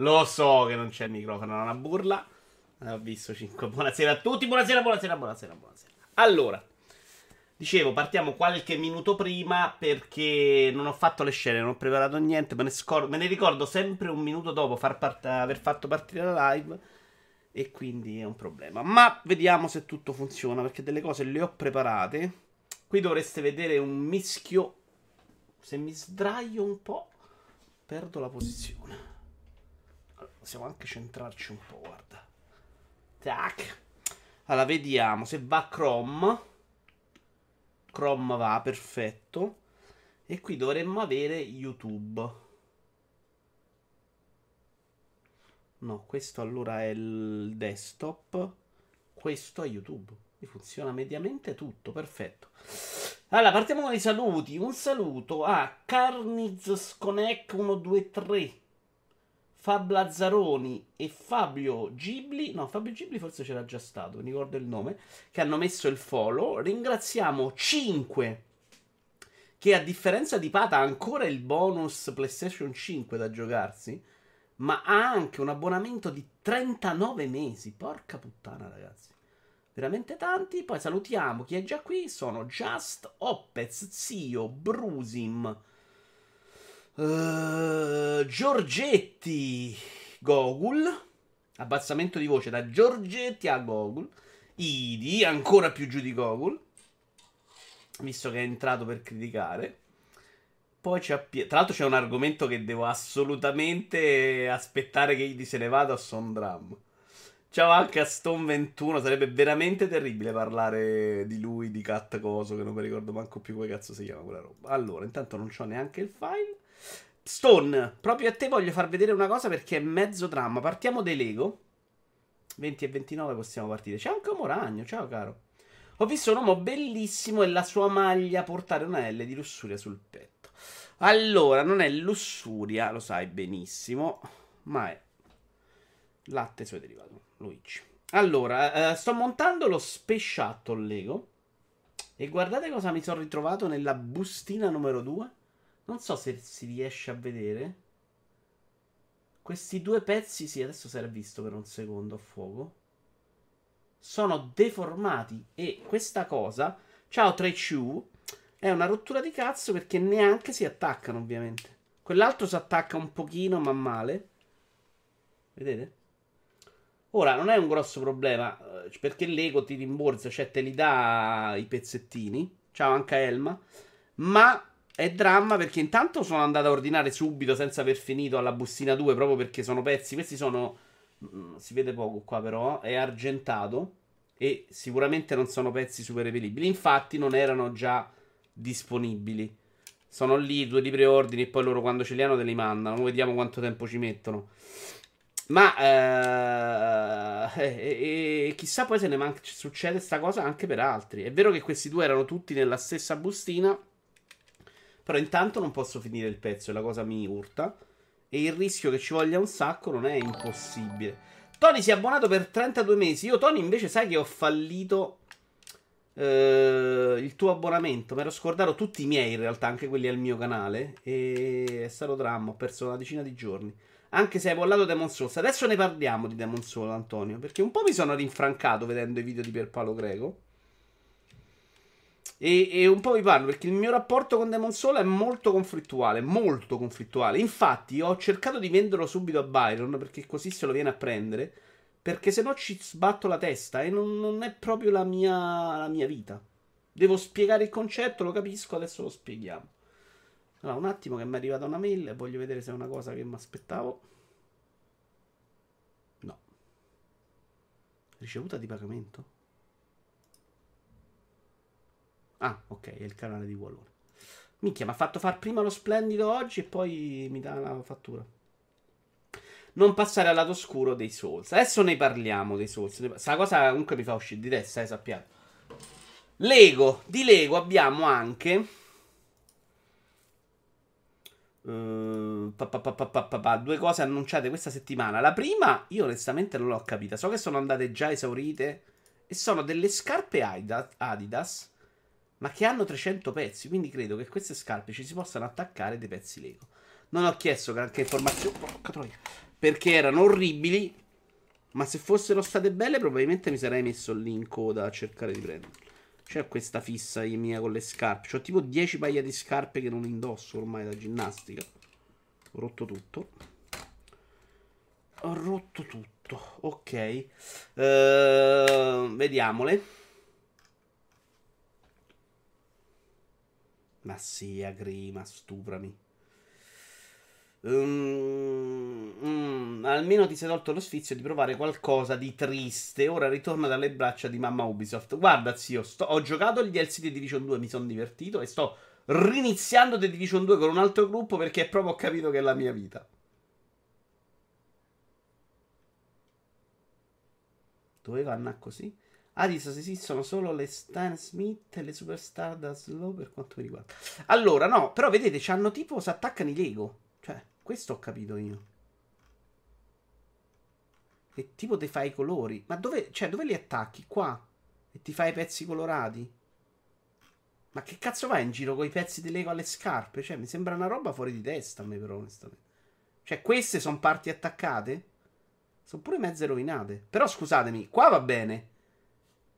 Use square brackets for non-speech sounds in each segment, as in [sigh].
Lo so che non c'è il microfono, è una burla. Ho visto 5. Buonasera a tutti, buonasera, buonasera, buonasera, buonasera. Allora, dicevo, partiamo qualche minuto prima perché non ho fatto le scene, non ho preparato niente, me ne, scor- me ne ricordo sempre un minuto dopo part- aver fatto partire la live e quindi è un problema. Ma vediamo se tutto funziona perché delle cose le ho preparate. Qui dovreste vedere un mischio. Se mi sdraio un po', perdo la posizione. Possiamo anche centrarci un po', guarda. Tac. Allora, vediamo se va Chrome. Chrome va, perfetto. E qui dovremmo avere YouTube. No, questo allora è il desktop. Questo è YouTube. Mi funziona mediamente tutto, perfetto. Allora, partiamo con i saluti. Un saluto a Carniz Sconec 123. Fab Lazzaroni e Fabio Gibli, no, Fabio Gibli forse c'era già stato, mi ricordo il nome, che hanno messo il follow. Ringraziamo 5 che a differenza di Pata ha ancora il bonus PlayStation 5 da giocarsi, ma ha anche un abbonamento di 39 mesi. Porca puttana, ragazzi. Veramente tanti. Poi salutiamo chi è già qui. Sono Just, Opez, Zio, Brusim, Uh, Giorgetti Gogul. Abbassamento di voce da Giorgetti a Gogul. Idi, ancora più giù di Gogul. Visto che è entrato per criticare. Poi c'è Pier... Tra l'altro c'è un argomento che devo assolutamente aspettare che Idi se ne vada a Sondram. Ciao anche a Stone 21. Sarebbe veramente terribile parlare di lui, di Cat Coso, che non mi ricordo manco più come cazzo si chiama quella roba. Allora, intanto non ho neanche il file. Stone, proprio a te voglio far vedere una cosa perché è mezzo dramma. Partiamo dai Lego. 20 e 29 possiamo partire. C'è anche un Moragno, ciao caro. Ho visto un uomo bellissimo e la sua maglia portare una L di lussuria sul petto. Allora, non è lussuria, lo sai benissimo, ma è latte e suoi derivati. Luigi. Allora, eh, sto montando lo Space Shuttle Lego. E guardate cosa mi sono ritrovato nella bustina numero 2. Non so se si riesce a vedere. Questi due pezzi, sì, adesso si era visto per un secondo a fuoco. Sono deformati e questa cosa, ciao Trey Chu, è una rottura di cazzo perché neanche si attaccano, ovviamente. Quell'altro si attacca un pochino, ma male. Vedete? Ora, non è un grosso problema, eh, perché l'ego ti rimborsa, cioè te li dà i pezzettini. Ciao anche a Elma. Ma è dramma perché intanto sono andato a ordinare subito senza aver finito alla bustina 2 proprio perché sono pezzi. Questi sono. Mm, si vede poco qua però. È argentato. E sicuramente non sono pezzi super reperibili. Infatti non erano già disponibili. Sono lì due di preordini e poi loro quando ce li hanno te li mandano. Vediamo quanto tempo ci mettono. Ma eh, eh, eh, chissà poi se ne man- succede sta cosa anche per altri. È vero che questi due erano tutti nella stessa bustina. Però intanto non posso finire il pezzo e la cosa mi urta. E il rischio che ci voglia un sacco non è impossibile. Tony si è abbonato per 32 mesi. Io, Tony, invece, sai che ho fallito eh, il tuo abbonamento. Mi ero scordato tutti i miei, in realtà, anche quelli al mio canale. E è stato dramma. Ho perso una decina di giorni. Anche se hai bollato Demon Souls. Adesso ne parliamo di Demon Souls, Antonio. Perché un po' mi sono rinfrancato vedendo i video di Pierpaolo Greco. E, e, un po' vi parlo perché il mio rapporto con Demon Soul è molto conflittuale. Molto conflittuale. Infatti, ho cercato di venderlo subito a Byron perché così se lo viene a prendere. Perché se no ci sbatto la testa e non, non è proprio la mia, la mia vita. Devo spiegare il concetto, lo capisco, adesso lo spieghiamo. Allora, un attimo che mi è arrivata una mail voglio vedere se è una cosa che mi aspettavo. No. Ricevuta di pagamento? Ah, ok, è il canale di Wallone. Minchia, mi ha fatto far prima lo splendido oggi e poi mi dà la fattura. Non passare al lato oscuro dei Souls. Adesso ne parliamo dei Souls. Questa cosa comunque mi fa uscire di testa, eh, sappiate. Lego. Di Lego abbiamo anche Uh, pa, pa, pa, due cose annunciate questa settimana. La prima, io onestamente non l'ho capita. So che sono andate già esaurite. E sono delle scarpe Adidas, ma che hanno 300 pezzi. Quindi credo che queste scarpe ci si possano attaccare dei pezzi Lego. Non ho chiesto granché informazioni. Porca troia. perché erano orribili. Ma se fossero state belle, probabilmente mi sarei messo lì in coda a cercare di prendere. C'è questa fissa mia con le scarpe. Ho tipo 10 paia di scarpe che non indosso ormai da ginnastica. Ho rotto tutto. Ho rotto tutto. Ok. Uh, vediamole. Ma sì, agrima, stuprami. Um, um, almeno ti sei tolto lo sfizio di provare qualcosa di triste. Ora ritorna dalle braccia di mamma Ubisoft. Guarda, zio, sto, ho giocato gli DLC di Division 2, mi sono divertito e sto riniziando The Division 2 con un altro gruppo perché proprio ho capito che è la mia vita. Dove vanno così? Adesso esistono solo le Stan Smith e le Superstar da Slow per quanto mi riguarda. Allora, no, però vedete, hanno tipo, si attaccano i Lego. Cioè, questo ho capito io. E tipo ti fai i colori. Ma dove, cioè, dove li attacchi? Qua? E ti fai i pezzi colorati? Ma che cazzo vai in giro con i pezzi di Lego alle scarpe? Cioè, mi sembra una roba fuori di testa a me, però, onestamente. Cioè, queste sono parti attaccate? Sono pure mezze rovinate. Però scusatemi, qua va bene.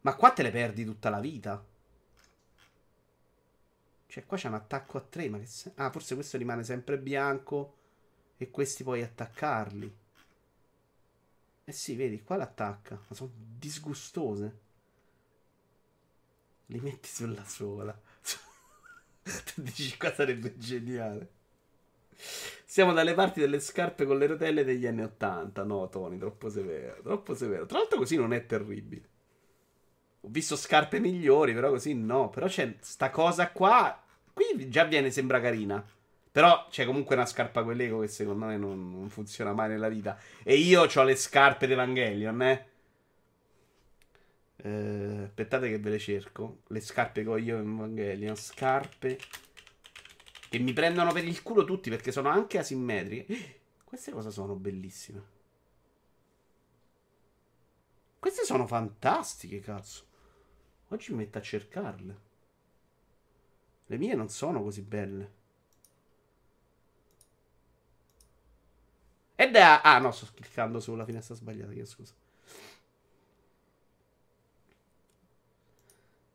Ma qua te le perdi tutta la vita. Cioè, qua c'è un attacco a tre. Ma che se... Ah, forse questo rimane sempre bianco. E questi puoi attaccarli. Eh sì, vedi, qua l'attacca. Ma sono disgustose. Li metti sulla sola. [laughs] tu dici qua sarebbe geniale. Siamo dalle parti delle scarpe con le rotelle degli anni 80. No, Tony, troppo severo. Troppo severo. Tra l'altro, così non è terribile. Ho visto scarpe migliori, però così no. Però c'è sta cosa qua. Qui già viene, sembra carina. Però c'è comunque una scarpa quell'eco che secondo me non, non, funziona mai nella vita. E io ho le scarpe di Evangelion, eh. eh. Aspettate che ve le cerco. Le scarpe che ho io in Evangelion. Scarpe che mi prendono per il culo tutti perché sono anche asimmetriche. Queste cosa sono bellissime. Queste sono fantastiche, cazzo. Oggi mi metto a cercarle. Le mie non sono così belle. Ed è... Ah, no, sto cliccando sulla finestra sbagliata, chiedo scusa.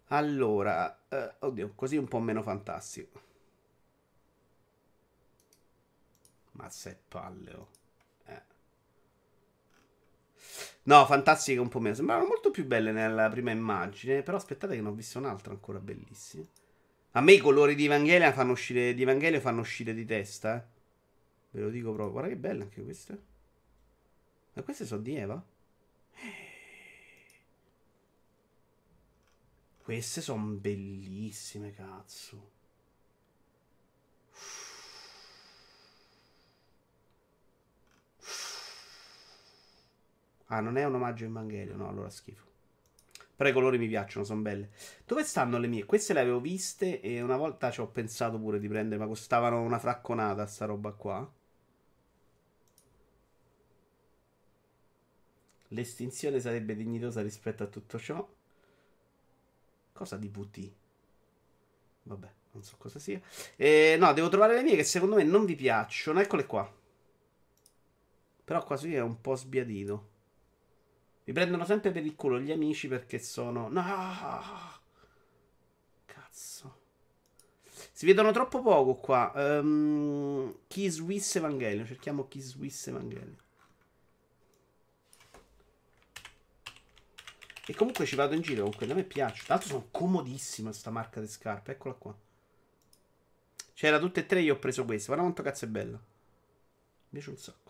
Allora, eh, oddio, così un po' meno fantastico. Ma se palle, oh. Eh. No, fantastiche un po' meno. Sembravano molto più belle nella prima immagine. Però aspettate che ne ho visto un'altra ancora bellissima. A me i colori di Evangelia fanno uscire di Evangelio fanno uscire di testa, eh. Ve lo dico proprio. Guarda che belle anche queste. Ma queste sono di Eva? Queste sono bellissime, cazzo. Ah, non è un omaggio in Evangelio, no, allora schifo. Però i colori mi piacciono, sono belle. Dove stanno le mie? Queste le avevo viste e una volta ci ho pensato pure di prendere, ma costavano una fracconata sta roba qua. L'estinzione sarebbe dignitosa rispetto a tutto ciò. Cosa di VT? Vabbè, non so cosa sia. Eh, no, devo trovare le mie che secondo me non vi piacciono. Eccole qua. Però quasi è un po' sbiadito. Mi prendono sempre per il culo gli amici perché sono. No! Cazzo. Si vedono troppo poco qua. Um, Kiss Wiss Evangelio. Cerchiamo Kiss Wiss Evangelio. E comunque ci vado in giro con quelle. A me piace. Tra l'altro sono comodissime sta marca di scarpe. Eccola qua. C'era tutte e tre. Io ho preso questa. Guarda quanto cazzo è bella. Mi piace un sacco.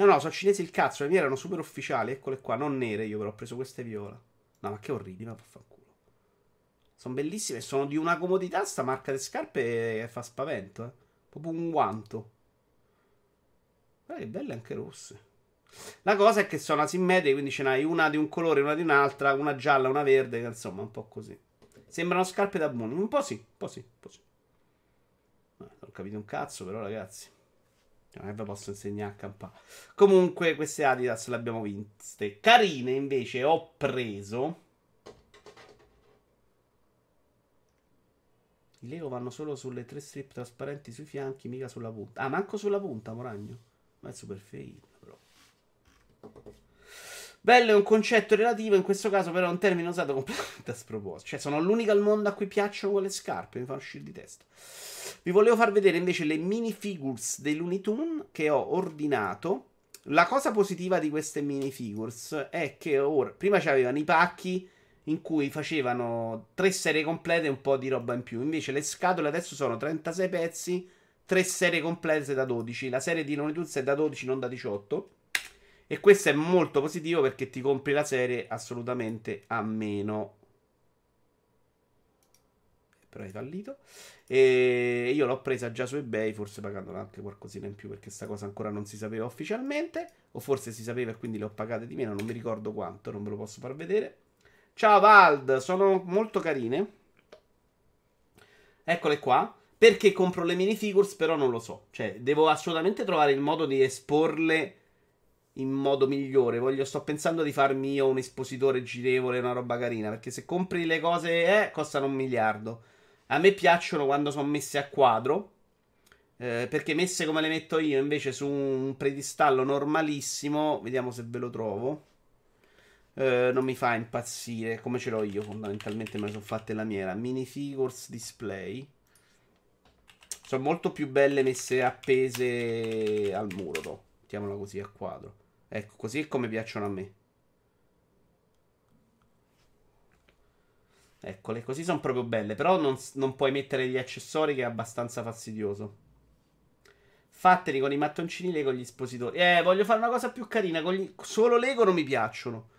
No, no, sono cinesi il cazzo. Le mie erano super ufficiali. Eccole qua, non nere. Io però ho preso queste viola. No, ma che orribili, ma vaffanculo. Sono bellissime. Sono di una comodità. Sta marca di scarpe che fa spavento. Eh. Proprio un guanto. Guarda che belle anche rosse. La cosa è che sono asimmetriche, quindi ce n'hai una di un colore, una di un'altra, una gialla, una verde, insomma, un po' così. Sembrano scarpe da buoni. Un po' sì, un po' sì, un po' sì. Non ho capito un cazzo, però, ragazzi. Non è che posso insegnare a campare. Comunque, queste Adidas le abbiamo viste. Carine, invece, ho preso. I Lego vanno solo sulle tre strip trasparenti sui fianchi, mica sulla punta. Ah, manco sulla punta, Moragno. Ma è super fake, però. Bello è un concetto relativo, in questo caso però è un termine usato completamente [laughs] a sproposito. Cioè, sono l'unica al mondo a cui piacciono quelle scarpe, mi fanno uscire di testa. Vi volevo far vedere invece le minifigures dei Looney Tunes che ho ordinato. La cosa positiva di queste minifigures è che ora, prima c'avevano i pacchi in cui facevano tre serie complete e un po' di roba in più. Invece le scatole adesso sono 36 pezzi, tre serie complete da 12. La serie di Looney Tunes è da 12, non da 18. E questo è molto positivo perché ti compri la serie assolutamente a meno. Però hai fallito. E io l'ho presa già su eBay, forse pagandola anche qualcosina in più perché sta cosa ancora non si sapeva ufficialmente. O forse si sapeva e quindi le ho pagate di meno, non mi ricordo quanto, non ve lo posso far vedere. Ciao Vald, sono molto carine. Eccole qua. Perché compro le minifigures, però non lo so. Cioè, devo assolutamente trovare il modo di esporle in modo migliore. Voglio, sto pensando di farmi io un espositore girevole, una roba carina. Perché se compri le cose, eh, costano un miliardo. A me piacciono quando sono messe a quadro. Eh, perché messe come le metto io, invece, su un predistallo normalissimo. Vediamo se ve lo trovo. Eh, non mi fa impazzire. Come ce l'ho io, fondamentalmente me ne sono fatte la mia. Minifigures display. Sono molto più belle messe appese al muro, mettiamola così a quadro. Ecco, così è come piacciono a me. Eccole, così sono proprio belle. Però non, non, puoi mettere gli accessori che è abbastanza fastidioso. Fateli con i mattoncini Lego gli espositori. Eh, voglio fare una cosa più carina. Gli... Solo Lego non mi piacciono.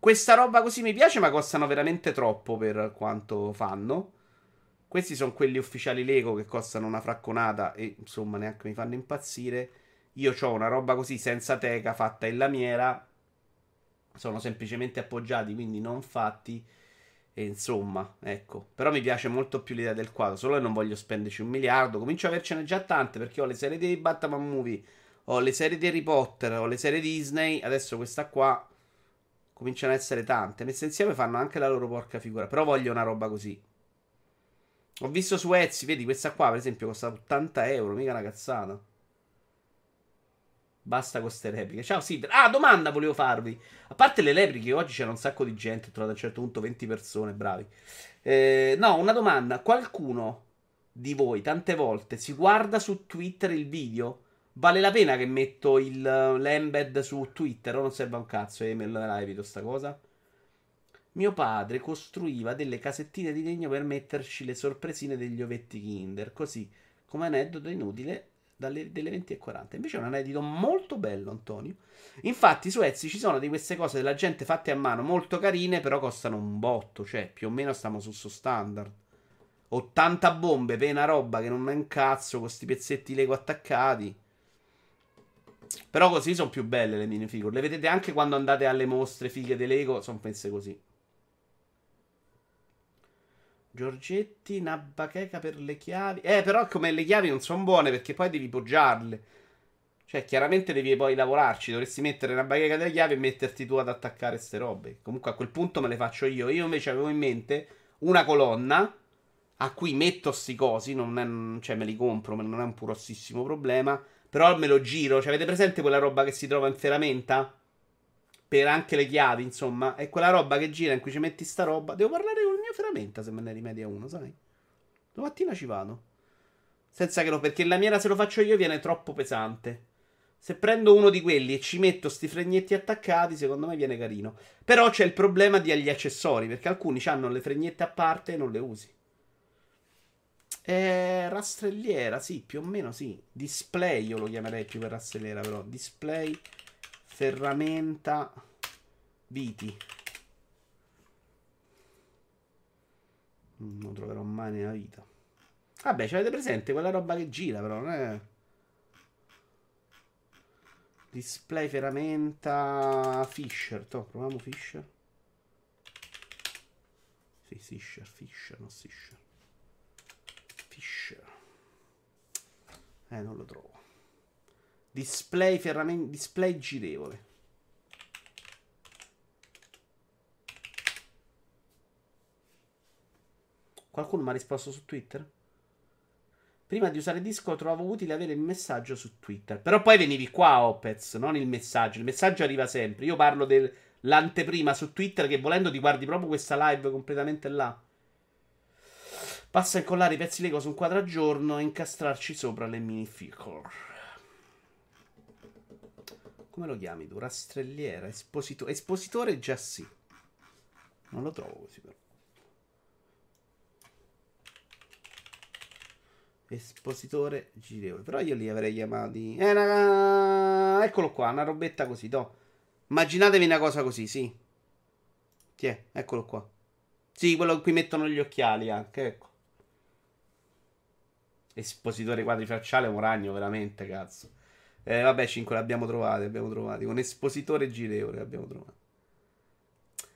Questa roba così mi piace, ma costano veramente troppo per quanto fanno. Questi sono quelli ufficiali Lego che costano una fracconata e insomma neanche mi fanno impazzire. Io ho una roba così senza teca fatta in lamiera. Sono semplicemente appoggiati, quindi non fatti. E insomma, ecco. Però mi piace molto più l'idea del quadro. Solo che non voglio spenderci un miliardo. Comincio a avercene già tante perché ho le serie dei Batman Movie, ho le serie di Harry Potter, ho le serie Disney. Adesso questa qua cominciano a essere tante. Messe insieme fanno anche la loro porca figura. Però voglio una roba così. Ho visto su Etsy, vedi questa qua per esempio costa 80 euro, mica una cazzata. Basta con queste repliche. Ciao Sid. Ah, domanda volevo farvi. A parte le repliche, oggi c'era un sacco di gente. Ho trovato a un certo punto 20 persone, bravi. Eh, no, una domanda. Qualcuno di voi tante volte si guarda su Twitter il video? Vale la pena che metto il, l'embed su Twitter o non serve un cazzo e me la evito sta cosa? Mio padre costruiva delle casettine di legno per metterci le sorpresine degli ovetti Kinder. Così, come aneddoto inutile, dalle, delle 20.40. Invece è un aneddoto molto bello, Antonio. Infatti, su Etsy ci sono di queste cose della gente fatte a mano molto carine, però costano un botto. Cioè, più o meno stiamo su sto standard. 80 bombe per una roba che non è un cazzo, con questi pezzetti Lego attaccati. Però così sono più belle le minifigure. Le vedete anche quando andate alle mostre fighe di Lego, sono messe così. Giorgetti, una bacheca per le chiavi. Eh, però come le chiavi non sono buone perché poi devi poggiarle. Cioè, chiaramente devi poi lavorarci. Dovresti mettere una bacheca delle chiavi e metterti tu ad attaccare queste robe. Comunque a quel punto me le faccio io. Io invece avevo in mente una colonna a cui metto sti cosi. Non è, cioè, me li compro, non è un purossissimo problema. Però me lo giro. Cioè, avete presente quella roba che si trova in ferramenta? Per anche le chiavi, insomma. È quella roba che gira in cui ci metti sta roba. Devo parlare con il mio ferramenta se me ne rimedia uno, sai? Domattina ci vado. Senza che lo. Perché la mia se lo faccio io viene troppo pesante. Se prendo uno di quelli e ci metto sti fregnetti attaccati, secondo me viene carino. Però c'è il problema degli accessori, perché alcuni hanno le fregnette a parte e non le usi. Eh, rastrelliera, sì, più o meno sì. Display io lo chiamerei più per rastrelliera, però. Display ferramenta viti. Non troverò mai nella vita. Vabbè, ci avete presente quella roba che gira, però non è. Display ferramenta Fisher. To, proviamo Fisher. Sì, Fisher, Fisher, non Fisher. Fisher. Eh, non lo trovo. Display ferramenta. Display girevole. Qualcuno mi ha risposto su Twitter? Prima di usare Discord trovavo utile avere il messaggio su Twitter. Però poi venivi qua, Opez, non il messaggio. Il messaggio arriva sempre. Io parlo dell'anteprima su Twitter che volendo ti guardi proprio questa live completamente là. Passa a incollare i pezzi Lego su un quadro a giorno e incastrarci sopra le minifigure. Come lo chiami tu? Rastrelliera? Espositore? Espositore già sì. Non lo trovo così però. Espositore girevole. Però io li avrei chiamati. Eh, una... Eccolo qua, una robetta così, do. Immaginatevi una cosa così, sì. Tiè, eccolo qua. Sì, quello in cui mettono gli occhiali anche, ecco. Espositore quadrifacciale, un ragno, veramente, cazzo. Eh, vabbè, 5 le abbiamo trovate, abbiamo trovati. Un espositore girevole abbiamo trovato.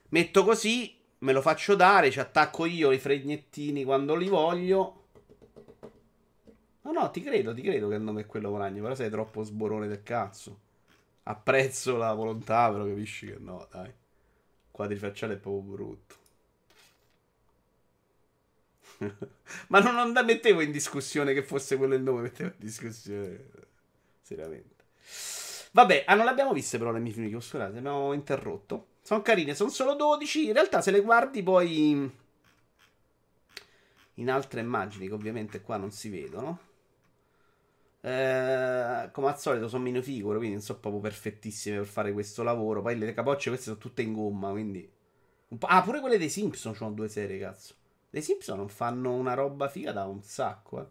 Metto così, me lo faccio dare, ci attacco io i fregnettini quando li voglio. No, no, ti credo, ti credo che il nome è quello Moragno, però sei troppo sborone del cazzo. Apprezzo la volontà, però capisci che no, dai. Quadrifacciale è proprio brutto. [laughs] Ma non, non mettevo in discussione che fosse quello il nome, mettevo in discussione seriamente. Vabbè, ah, non l'abbiamo viste però le mie film, scusate, abbiamo interrotto. Sono carine, sono solo 12. In realtà se le guardi poi in altre immagini che ovviamente qua non si vedono. Eh, come al solito sono meno figure, quindi non sono proprio perfettissime per fare questo lavoro. Poi le capocce queste sono tutte in gomma, quindi... Ah, pure quelle dei Simpson sono due serie, cazzo. Dei Simpson non fanno una roba figa da un sacco, eh.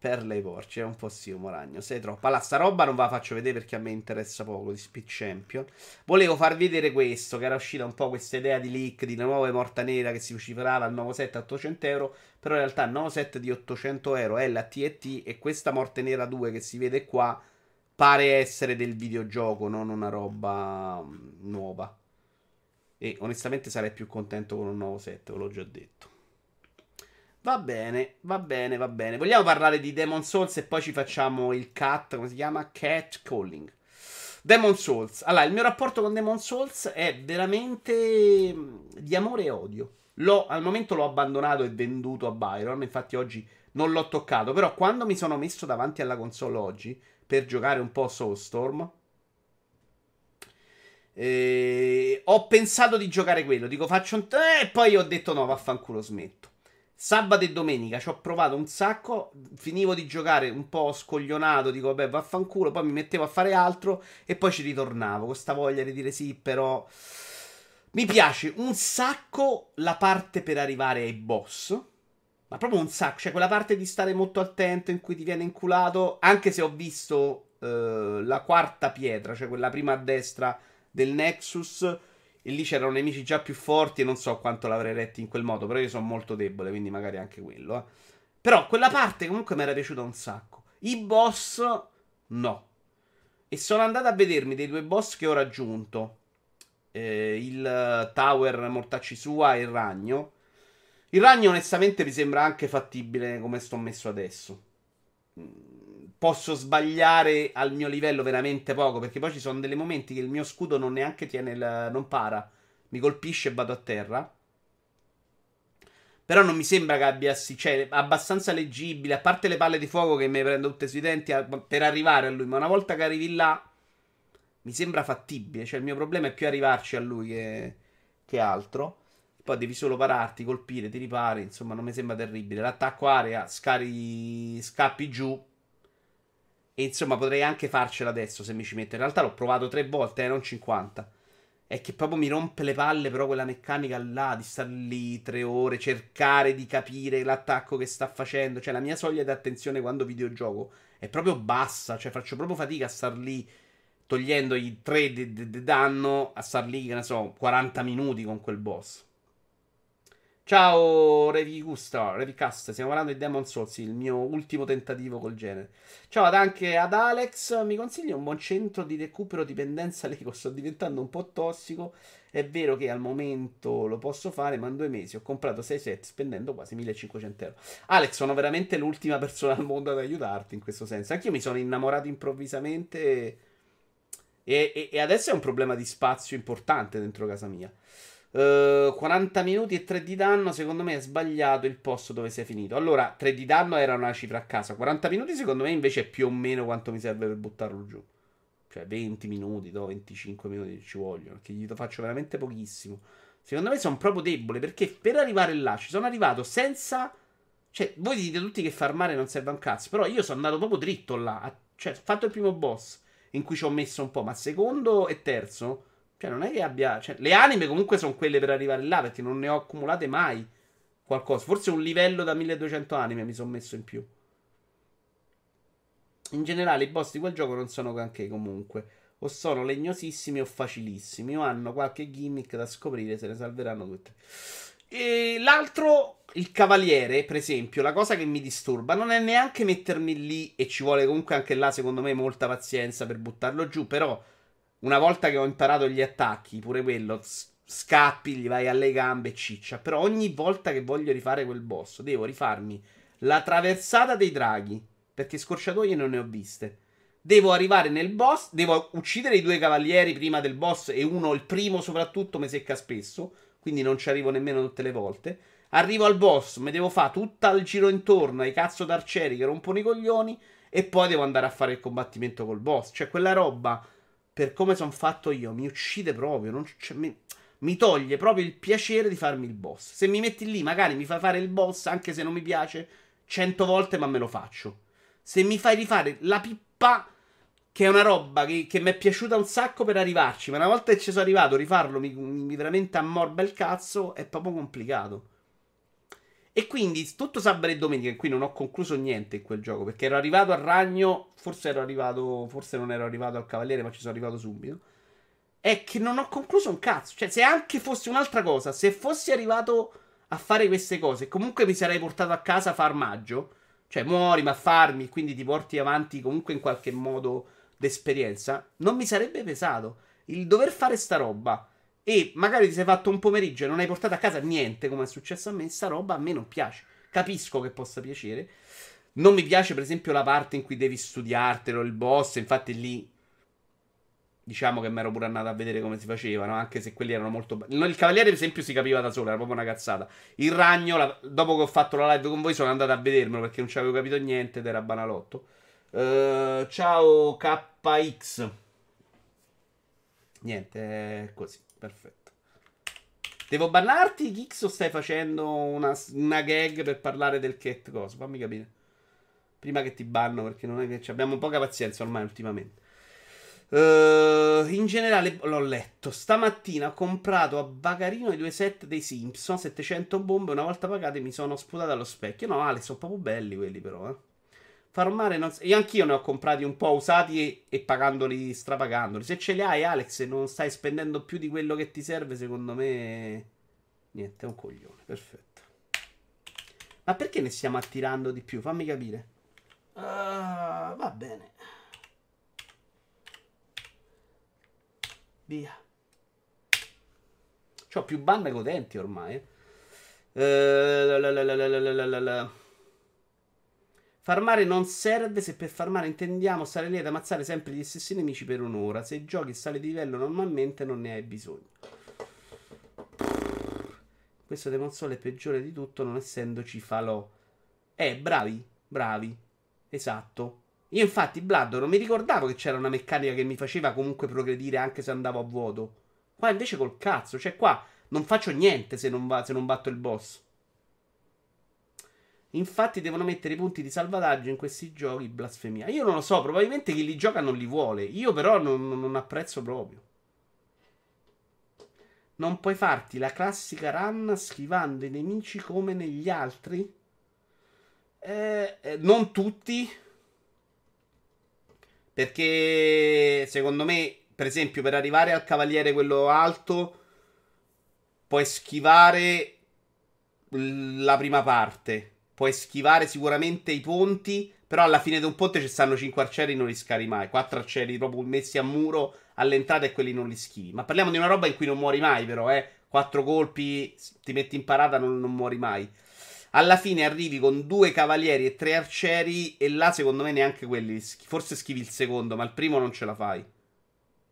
Perle ai porci, è un po' sì, un ragno. Sei troppo. Allora, sta roba non ve la faccio vedere perché a me interessa poco di Speed Champion. Volevo far vedere questo, che era uscita un po' questa idea di leak di una nuova morta nera che si vociferava al nuovo set a 800 euro. Però in realtà il nuovo set di 800 euro è la TET e questa morte nera 2 che si vede qua pare essere del videogioco, non una roba mm, nuova. E onestamente sarei più contento con un nuovo set, ve l'ho già detto. Va bene, va bene, va bene. Vogliamo parlare di Demon Souls e poi ci facciamo il cat, come si chiama? Cat Calling. Demon Souls. Allora, il mio rapporto con Demon Souls è veramente mm, di amore e odio. L'ho, al momento l'ho abbandonato e venduto a Byron, infatti oggi non l'ho toccato, però quando mi sono messo davanti alla console oggi per giocare un po' Soulstorm, eh, ho pensato di giocare quello, dico faccio un... e poi ho detto no, vaffanculo, smetto. Sabato e domenica ci ho provato un sacco. Finivo di giocare un po' scoglionato. Dico, vabbè, vaffanculo. Poi mi mettevo a fare altro. E poi ci ritornavo. Con sta voglia di dire sì, però. Mi piace un sacco la parte per arrivare ai boss. Ma proprio un sacco. Cioè, quella parte di stare molto attento in cui ti viene inculato. Anche se ho visto uh, la quarta pietra, cioè quella prima a destra del Nexus e lì c'erano nemici già più forti e non so quanto l'avrei retto in quel modo, però io sono molto debole, quindi magari anche quello. Eh. Però quella parte comunque mi era piaciuta un sacco. I boss no. E sono andato a vedermi dei due boss che ho raggiunto. Eh, il Tower Mortacci Sua e il Ragno. Il Ragno onestamente mi sembra anche fattibile come sto messo adesso posso sbagliare al mio livello veramente poco. Perché poi ci sono dei momenti che il mio scudo non neanche tiene il. non para. Mi colpisce e vado a terra. Però non mi sembra che abbia. Cioè, abbastanza leggibile. A parte le palle di fuoco che mi prendo tutte sui denti per arrivare a lui. Ma una volta che arrivi là. Mi sembra fattibile. Cioè, il mio problema è più arrivarci a lui che, che altro. Poi devi solo pararti, colpire, ti ripari. Insomma, non mi sembra terribile. L'attacco area, scari, scappi giù e insomma, potrei anche farcela adesso se mi ci metto. In realtà l'ho provato tre volte, eh, non 50. È che proprio mi rompe le palle, però quella meccanica là di star lì tre ore, cercare di capire l'attacco che sta facendo. Cioè, la mia soglia di attenzione quando videogioco è proprio bassa. Cioè, faccio proprio fatica a star lì togliendo i 3 di danno, a star lì, che ne so, 40 minuti con quel boss. Ciao Revicustar, Revicast, stiamo parlando di Demon Souls, il mio ultimo tentativo col genere. Ciao ad anche ad Alex, mi consigli un buon centro di recupero dipendenza [laughs] Lego, sto diventando un po' tossico, è vero che al momento lo posso fare, ma in due mesi ho comprato 6 set spendendo quasi 1500 euro. Alex, sono veramente l'ultima persona al mondo ad aiutarti in questo senso, anch'io mi sono innamorato improvvisamente e, e, e adesso è un problema di spazio importante dentro casa mia. Uh, 40 minuti e 3 di danno, secondo me è sbagliato il posto dove sei finito. Allora, 3 di danno era una cifra a casa. 40 minuti, secondo me, invece è più o meno quanto mi serve per buttarlo giù. Cioè, 20 minuti, no, 25 minuti ci vogliono. Che gli faccio veramente pochissimo. Secondo me sono proprio debole. Perché per arrivare là ci sono arrivato senza. Cioè, voi dite tutti che farmare non serve a un cazzo. Però io sono andato proprio dritto là. Cioè, ho fatto il primo boss in cui ci ho messo un po'. Ma secondo e terzo cioè, non è che abbia. Cioè, le anime comunque sono quelle per arrivare là, perché non ne ho accumulate mai qualcosa. Forse un livello da 1200 anime mi sono messo in più. In generale, i boss di quel gioco non sono granché comunque. O sono legnosissimi o facilissimi. O hanno qualche gimmick da scoprire, se ne salveranno tutte. E l'altro, il cavaliere, per esempio, la cosa che mi disturba non è neanche mettermi lì, e ci vuole comunque anche là, secondo me, molta pazienza per buttarlo giù, però una volta che ho imparato gli attacchi, pure quello, scappi, gli vai alle gambe ciccia. Però ogni volta che voglio rifare quel boss, devo rifarmi la traversata dei draghi. Perché scorciatoie non ne ho viste. Devo arrivare nel boss, devo uccidere i due cavalieri prima del boss e uno, il primo soprattutto, mi secca spesso. Quindi non ci arrivo nemmeno tutte le volte. Arrivo al boss, mi devo fare tutto il giro intorno ai cazzo d'arcieri che rompono i coglioni. E poi devo andare a fare il combattimento col boss. Cioè, quella roba per come sono fatto io, mi uccide proprio. Cioè, mi, mi, toglie proprio il piacere di farmi il boss. Se mi metti lì, magari mi fai fare il boss, anche se non mi piace, cento volte, ma me lo faccio. Se mi fai rifare la pippa, che è una roba che, che mi è piaciuta un sacco per arrivarci, ma una volta che ci sono arrivato, rifarlo mi, mi veramente ammorba il cazzo, è proprio complicato. E quindi tutto sabato e domenica, in cui non ho concluso niente in quel gioco, perché ero arrivato al ragno, forse ero arrivato, forse non ero arrivato al cavaliere, ma ci sono arrivato subito. È che non ho concluso un cazzo. Cioè, se anche fosse un'altra cosa, se fossi arrivato a fare queste cose, comunque mi sarei portato a casa farmaggio. Cioè, muori, ma farmi, quindi ti porti avanti comunque in qualche modo d'esperienza. Non mi sarebbe pesato. Il dover fare sta roba e magari ti sei fatto un pomeriggio e non hai portato a casa niente, come è successo a me, sta roba a me non piace. Capisco che possa piacere. Non mi piace, per esempio, la parte in cui devi studiartelo, il boss. Infatti, lì diciamo che mi ero pure andato a vedere come si facevano, anche se quelli erano molto belli. Il cavaliere, per esempio, si capiva da solo, era proprio una cazzata. Il ragno, la... dopo che ho fatto la live con voi, sono andato a vedermelo perché non ci avevo capito niente ed era banalotto. Uh, ciao KX. Niente, è così. Perfetto. Devo bannarti, Kix, o stai facendo una, una, gag per parlare del cat cosa? Fammi capire. Prima che ti banno, perché non è che abbiamo poca pazienza ormai ultimamente. Uh, in generale l'ho letto. Stamattina ho comprato a Bagarino i due set dei Simpson, 700 bombe. Una volta pagate mi sono sputato allo specchio. No, Ale, sono proprio belli quelli però, eh. Farmare non... Io anch'io ne ho comprati un po' usati e, e, pagandoli, strapagandoli. Se ce li hai, Alex, e non stai spendendo più di quello che ti serve, secondo me... Niente, è un coglione. Perfetto. Ma perché ne stiamo attirando di più? Fammi capire. Uh, va bene. Via. C'ho più bande potenti ormai. Eh. Uh, la, la, la, Farmare non serve se per farmare intendiamo stare lì ad ammazzare sempre gli stessi nemici per un'ora. Se giochi e sali di livello normalmente non ne hai bisogno. Questo Demon Soul è peggiore di tutto non essendoci falò. Eh, bravi, bravi. Esatto. Io infatti Blood non mi ricordavo che c'era una meccanica che mi faceva comunque progredire anche se andavo a vuoto. Qua invece col cazzo, cioè qua non faccio niente se non, va, se non batto il boss. Infatti devono mettere i punti di salvataggio in questi giochi, blasfemia. Io non lo so, probabilmente chi li gioca non li vuole. Io però non, non apprezzo proprio. Non puoi farti la classica run schivando i nemici come negli altri? Eh, eh, non tutti. Perché secondo me, per esempio, per arrivare al cavaliere quello alto, puoi schivare la prima parte puoi schivare sicuramente i ponti, però alla fine di un ponte ci stanno 5 arcieri non li scavi mai, 4 arcieri proprio messi a muro all'entrata e quelli non li schivi. Ma parliamo di una roba in cui non muori mai però, eh. 4 colpi, ti metti in parata, non, non muori mai. Alla fine arrivi con due cavalieri e tre arcieri e là secondo me neanche quelli, forse schivi il secondo, ma il primo non ce la fai.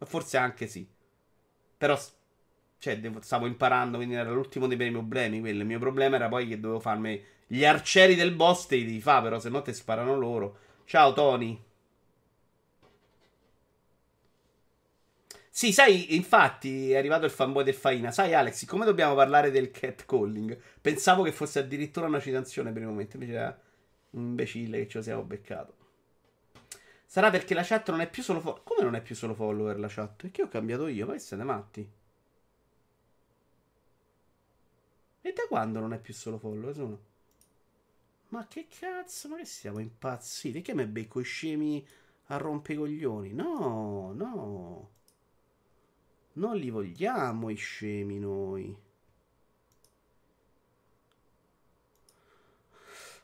Forse anche sì. Però Cioè, devo, stavo imparando, quindi era l'ultimo dei miei problemi. Quello. Il mio problema era poi che dovevo farmi gli arcieri del boss. Te li fare, però, se no ti sparano loro. Ciao, Tony. Sì, sai, infatti è arrivato il fanboy del Faina. Sai, Alex, come dobbiamo parlare del catcalling? Pensavo che fosse addirittura una citazione per il momento. Invece era un imbecille che ce lo siamo beccato. Sarà perché la chat non è più solo follower. Come non è più solo follower la chat? Perché ho cambiato io? Ma che siete matti? E da quando non è più solo follower? Sono... Ma che cazzo? Ma che siamo impazziti? Che me becco i scemi a rompicoglioni? No, no. Non li vogliamo i scemi noi.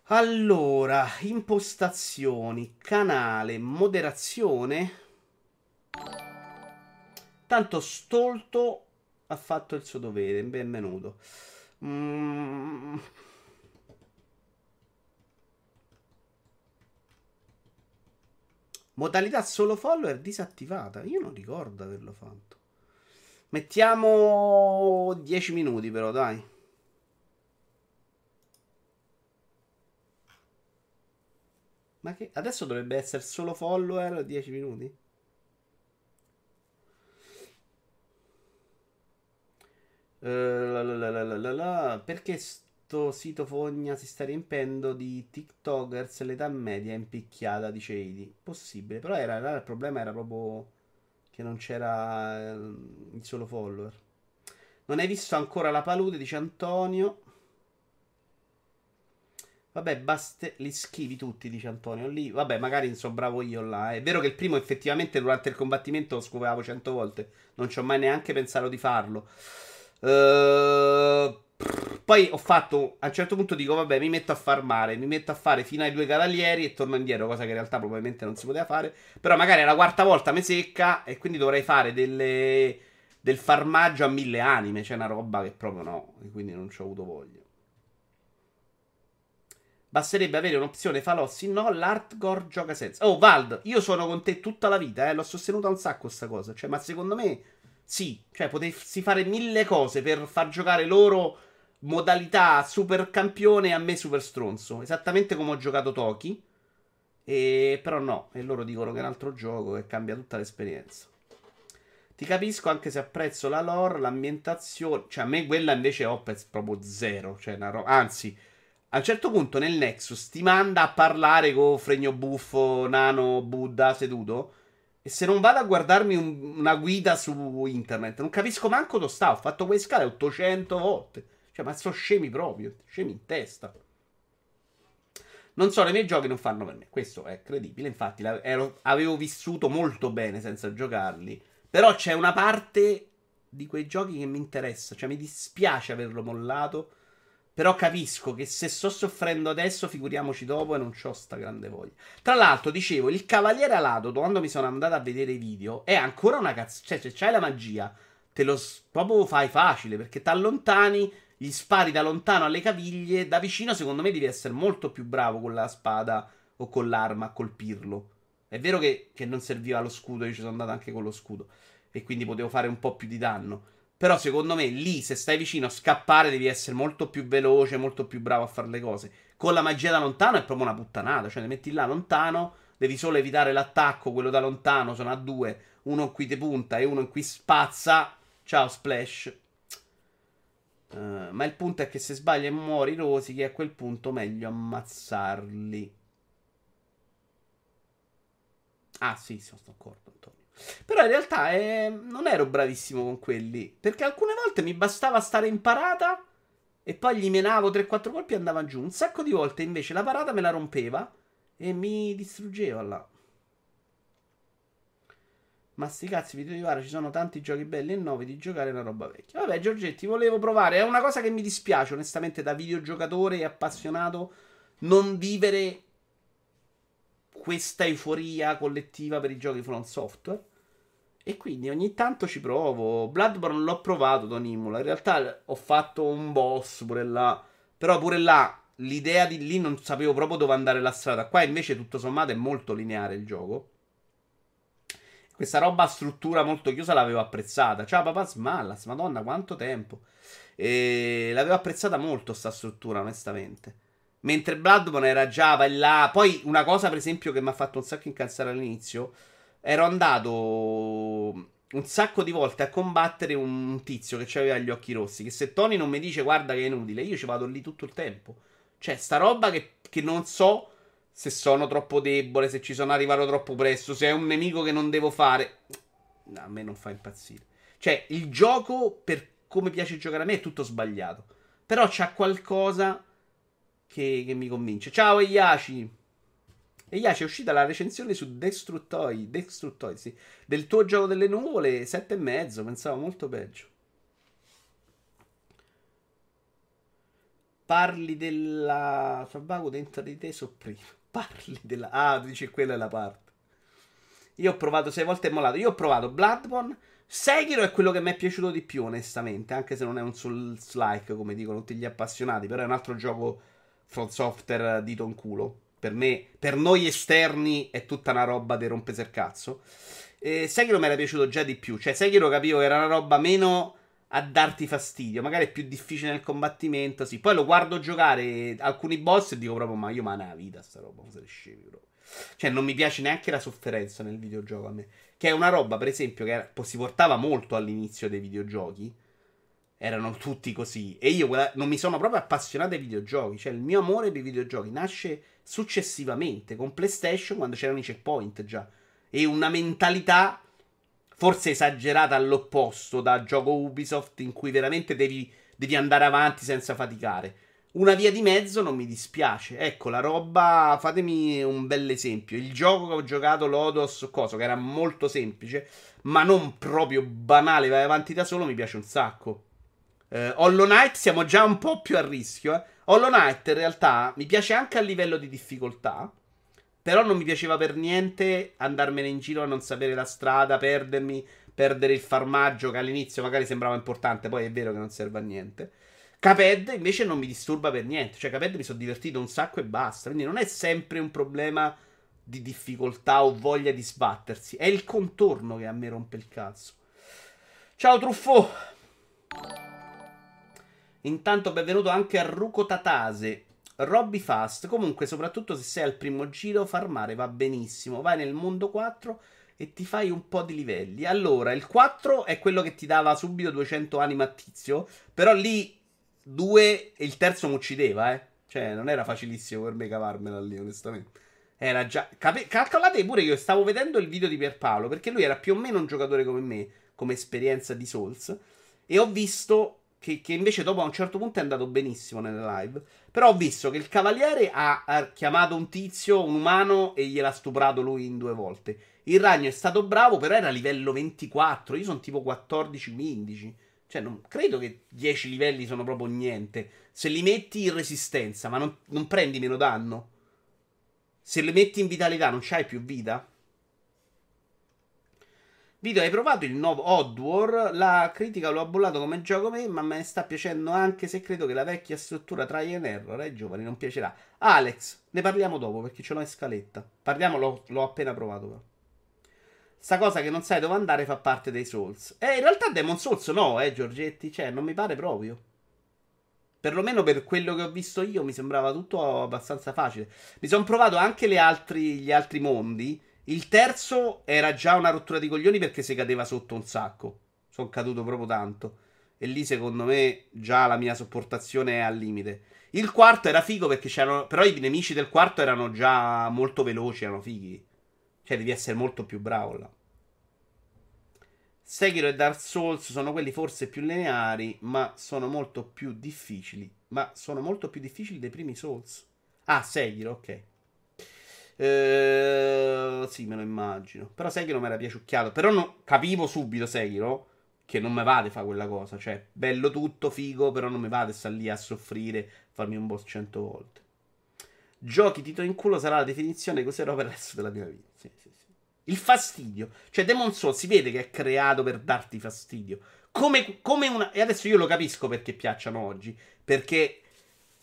Allora, impostazioni, canale, moderazione. Tanto Stolto ha fatto il suo dovere, benvenuto. Mm. Modalità solo follower disattivata. Io non ricordo averlo fatto. Mettiamo 10 minuti però, dai. Ma che adesso dovrebbe essere solo follower 10 minuti? Uh, la la la Perché sto sito fogna si sta riempendo di TikTokers l'età media è impicchiata, dice Eidi. Possibile, però era, era, il problema era proprio che non c'era il solo follower. Non hai visto ancora la palude, dice Antonio. Vabbè, basta. Li schivi tutti, dice Antonio. Lì, vabbè, magari non so bravo io là. È vero che il primo effettivamente durante il combattimento lo scovavo cento volte. Non ci ho mai neanche pensato di farlo. Uh, poi ho fatto. A un certo punto dico, vabbè, mi metto a farmare. Mi metto a fare fino ai due cavalieri e torno indietro. Cosa che in realtà probabilmente non si poteva fare. Però magari è la quarta volta mi secca. E quindi dovrei fare delle, del farmaggio a mille anime. C'è una roba che proprio no. E quindi non ci ho avuto voglia. Basterebbe avere un'opzione falossi. No, l'hardcore gioca senza. Oh, Vald, io sono con te tutta la vita, eh. L'ho sostenuta un sacco sta cosa. Cioè, ma secondo me, sì. Cioè, potessi fare mille cose per far giocare loro modalità super campione a me super stronzo. Esattamente come ho giocato Toki. E... Però no, e loro dicono che è un altro gioco e cambia tutta l'esperienza. Ti capisco anche se apprezzo la lore, l'ambientazione. Cioè, a me quella invece ho proprio zero. Cioè, ro- anzi a un certo punto nel Nexus ti manda a parlare con Fregno Buffo, Nano, Buddha seduto. E se non vado a guardarmi un, una guida su internet, non capisco manco dove sta. Ho fatto quelle scale 800 volte. Cioè, ma sono scemi proprio. Scemi in testa. Non so, i miei giochi non fanno per me. Questo è credibile. Infatti, ero, avevo vissuto molto bene senza giocarli. Però c'è una parte di quei giochi che mi interessa. Cioè, mi dispiace averlo mollato però capisco che se sto soffrendo adesso, figuriamoci dopo e non ho sta grande voglia. Tra l'altro, dicevo, il Cavaliere Alato, quando mi sono andato a vedere i video, è ancora una cazzo. Cioè, se c'hai la magia, te lo proprio fai facile, perché ti allontani, gli spari da lontano alle caviglie, da vicino secondo me devi essere molto più bravo con la spada o con l'arma a colpirlo. È vero che, che non serviva lo scudo, io ci sono andato anche con lo scudo, e quindi potevo fare un po' più di danno. Però secondo me lì, se stai vicino a scappare, devi essere molto più veloce, molto più bravo a fare le cose. Con la magia da lontano è proprio una puttanata. Cioè, ti metti là lontano, devi solo evitare l'attacco. Quello da lontano sono a due. Uno qui ti punta e uno in cui spazza. Ciao, splash. Uh, ma il punto è che se sbagli e muori rosichi, a quel punto meglio ammazzarli. Ah, sì, sono d'accordo, Antonio. Però in realtà eh, non ero bravissimo con quelli. Perché alcune volte mi bastava stare in parata e poi gli menavo 3-4 colpi e andava giù. Un sacco di volte invece la parata me la rompeva e mi distruggeva là. Ma sti cazzi, video di Vara, ci sono tanti giochi belli e nuovi di giocare una roba vecchia. Vabbè, Giorgetti, volevo provare. È una cosa che mi dispiace, onestamente, da videogiocatore e appassionato, non vivere questa euforia collettiva per i giochi From Software. E quindi ogni tanto ci provo. Bloodborne l'ho provato, Don Imola. In realtà ho fatto un boss pure là. Però pure là l'idea di lì non sapevo proprio dove andare la strada. Qua invece tutto sommato è molto lineare il gioco. Questa roba a struttura molto chiusa l'avevo apprezzata. Ciao papà Smallas, madonna quanto tempo. E l'avevo apprezzata molto sta struttura, onestamente. Mentre Bloodborne era già va là. Poi una cosa, per esempio, che mi ha fatto un sacco incazzare all'inizio. Ero andato un sacco di volte a combattere un tizio che aveva gli occhi rossi. Che se Tony non mi dice guarda che è inutile, io ci vado lì tutto il tempo. Cioè, sta roba che, che non so se sono troppo debole, se ci sono arrivato troppo presto, se è un nemico che non devo fare. No, a me non fa impazzire. Cioè, il gioco, per come piace giocare a me, è tutto sbagliato. Però c'ha qualcosa che, che mi convince. Ciao Iaci! Iaci è uscita la recensione su Destructoid, Destructoid sì, del tuo gioco delle nuvole, sette e mezzo, pensavo molto peggio. Parli della... Fabago dentro di te sopprima. Parli della... Ah, dice quella è la parte. Io ho provato sei volte e mollato. Io ho provato Bloodborne. Sekiro è quello che mi è piaciuto di più, onestamente. Anche se non è un Souls-like, come dicono tutti gli appassionati. Però è un altro gioco Front Software dito in culo. Per me, per noi esterni, è tutta una roba di rompese il cazzo. E Sekiro mi era piaciuto già di più. Cioè, Sekiro capivo che era una roba meno a darti fastidio. Magari è più difficile nel combattimento. Sì, poi lo guardo giocare alcuni boss e dico proprio: Ma io ma una vita sta roba, cosa scemi proprio. Cioè, non mi piace neanche la sofferenza nel videogioco a me. Che è una roba, per esempio, che era, si portava molto all'inizio dei videogiochi. Erano tutti così. E io quella, non mi sono proprio appassionato ai videogiochi. Cioè, il mio amore per i videogiochi nasce successivamente con PlayStation quando c'erano i checkpoint già. E una mentalità forse esagerata all'opposto da gioco Ubisoft in cui veramente devi, devi, andare avanti senza faticare. Una via di mezzo non mi dispiace. Ecco, la roba, fatemi un bel esempio. Il gioco che ho giocato, Lodos, cosa, che era molto semplice, ma non proprio banale, vai avanti da solo, mi piace un sacco. Eh, Hollow Knight siamo già un po' più a rischio. Eh. Hollow Knight in realtà mi piace anche a livello di difficoltà. Però non mi piaceva per niente andarmene in giro a non sapere la strada, perdermi, perdere il farmaggio che all'inizio magari sembrava importante, poi è vero che non serve a niente. Caped invece non mi disturba per niente, cioè Caped mi sono divertito un sacco e basta, quindi non è sempre un problema di difficoltà o voglia di sbattersi, è il contorno che a me rompe il cazzo. Ciao Truffo! Intanto benvenuto anche a Ruco Tatase. Robby Fast. Comunque, soprattutto se sei al primo giro, farmare va benissimo. Vai nel mondo 4 e ti fai un po' di livelli. Allora, il 4 è quello che ti dava subito 200 anima a tizio. Però lì 2 e il terzo mi uccideva, eh. Cioè, non era facilissimo per me cavarmela lì, onestamente. Era già. Cap- calcolate pure che io stavo vedendo il video di Pierpaolo. Perché lui era più o meno un giocatore come me, come esperienza di Souls. E ho visto che, che, invece dopo a un certo punto è andato benissimo nelle live. Però ho visto che il cavaliere ha, ha, chiamato un tizio, un umano, e gliel'ha stuprato lui in due volte. Il ragno è stato bravo, però era livello 24. Io sono tipo 14-15. Cioè, non, credo che 10 livelli sono proprio niente. Se li metti in resistenza, ma non, non prendi meno danno. Se li metti in vitalità, non c'hai più vita. Video, hai provato il nuovo Oddwar? La critica lo ha bollato come gioco me, ma me ne sta piacendo anche se credo che la vecchia struttura tra and error ai giovani non piacerà. Alex, ne parliamo dopo perché ce l'ho in scaletta. Parliamo, l'ho, l'ho appena provato però. Sta cosa che non sai dove andare fa parte dei Souls. Eh, in realtà Demon Souls no, eh, Giorgetti. Cioè, non mi pare proprio. Perlomeno per quello che ho visto io mi sembrava tutto abbastanza facile. Mi sono provato anche altri, gli altri mondi il terzo era già una rottura di coglioni perché si cadeva sotto un sacco. Sono caduto proprio tanto. E lì, secondo me, già la mia sopportazione è al limite. Il quarto era figo perché c'erano. Però i nemici del quarto erano già molto veloci, erano fighi. Cioè, devi essere molto più bravo là. Sekiro e Dark Souls sono quelli forse più lineari, ma sono molto più difficili. Ma sono molto più difficili dei primi Souls. Ah, Sekiro, ok. Eh, sì, me lo immagino. Però Sekiro mi era piaciucchiato. Però no, capivo subito Sekiro che non mi va di fare quella cosa. Cioè, bello tutto, figo, però non mi va di stare lì a soffrire, farmi un boss cento volte. Giochi tito in culo sarà la definizione che userò per il resto della mia vita. Sì, sì, sì. Il fastidio. Cioè, Demon Soul si vede che è creato per darti fastidio. Come, come una... E adesso io lo capisco perché piacciono oggi. Perché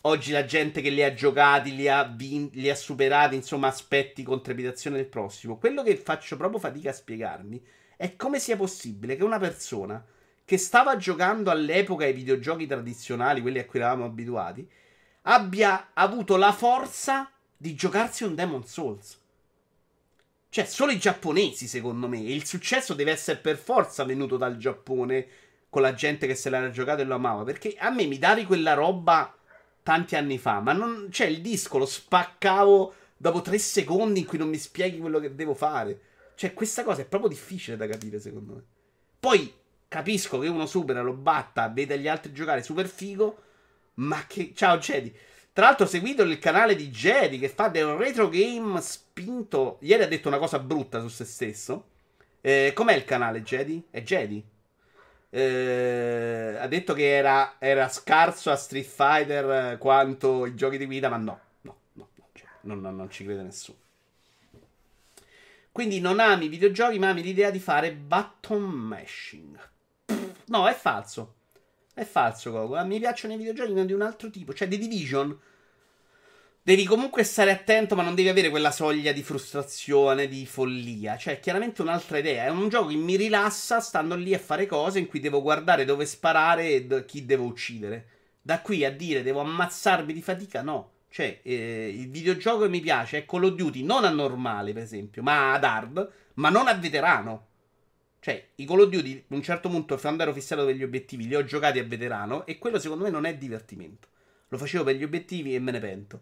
oggi la gente che li ha giocati, li ha, vin- li ha superati, insomma, aspetti con trepidazione del prossimo. Quello che faccio proprio fatica a spiegarmi è come sia possibile che una persona che stava giocando all'epoca ai videogiochi tradizionali, quelli a cui eravamo abituati, abbia avuto la forza di giocarsi un Demon Souls. Cioè, solo i giapponesi, secondo me. Il successo deve essere per forza venuto dal Giappone con la gente che se l'era giocato e lo amava. Perché a me mi davi quella roba tanti anni fa, ma non. Cioè, il disco lo spaccavo dopo tre secondi in cui non mi spieghi quello che devo fare. Cioè, questa cosa è proprio difficile da capire, secondo me. Poi capisco che uno supera, lo batta, vede gli altri giocare super figo. Ma che. Ciao, Jedi. Tra l'altro, seguito il canale di Jedi che fa del retro game spinto. Ieri ha detto una cosa brutta su se stesso. Eh, com'è il canale Jedi? È Jedi? Eh, ha detto che era, era, scarso a Street Fighter quanto i giochi di guida, ma no, no, no, no cioè, non, non, non ci crede nessuno. Quindi non ami i videogiochi, ma ami l'idea di fare button mashing. No, è falso. È falso, Goku. A me piacciono i videogiochi, ma di un altro tipo. Cioè, The Division. Devi comunque stare attento, ma non devi avere quella soglia di frustrazione, di follia. Cioè, è chiaramente un'altra idea. È un gioco che mi rilassa stando lì a fare cose in cui devo guardare dove sparare e chi devo uccidere. Da qui a dire devo ammazzarmi di fatica, no. Cioè, eh, il videogioco che mi piace è Call of Duty non a normale, per esempio, ma ad hard, ma non a veterano. Cioè, i Call of Duty, a un certo punto, quando ero fissato per gli obiettivi, li ho giocati a veterano e quello secondo me non è divertimento. Lo facevo per gli obiettivi e me ne pento.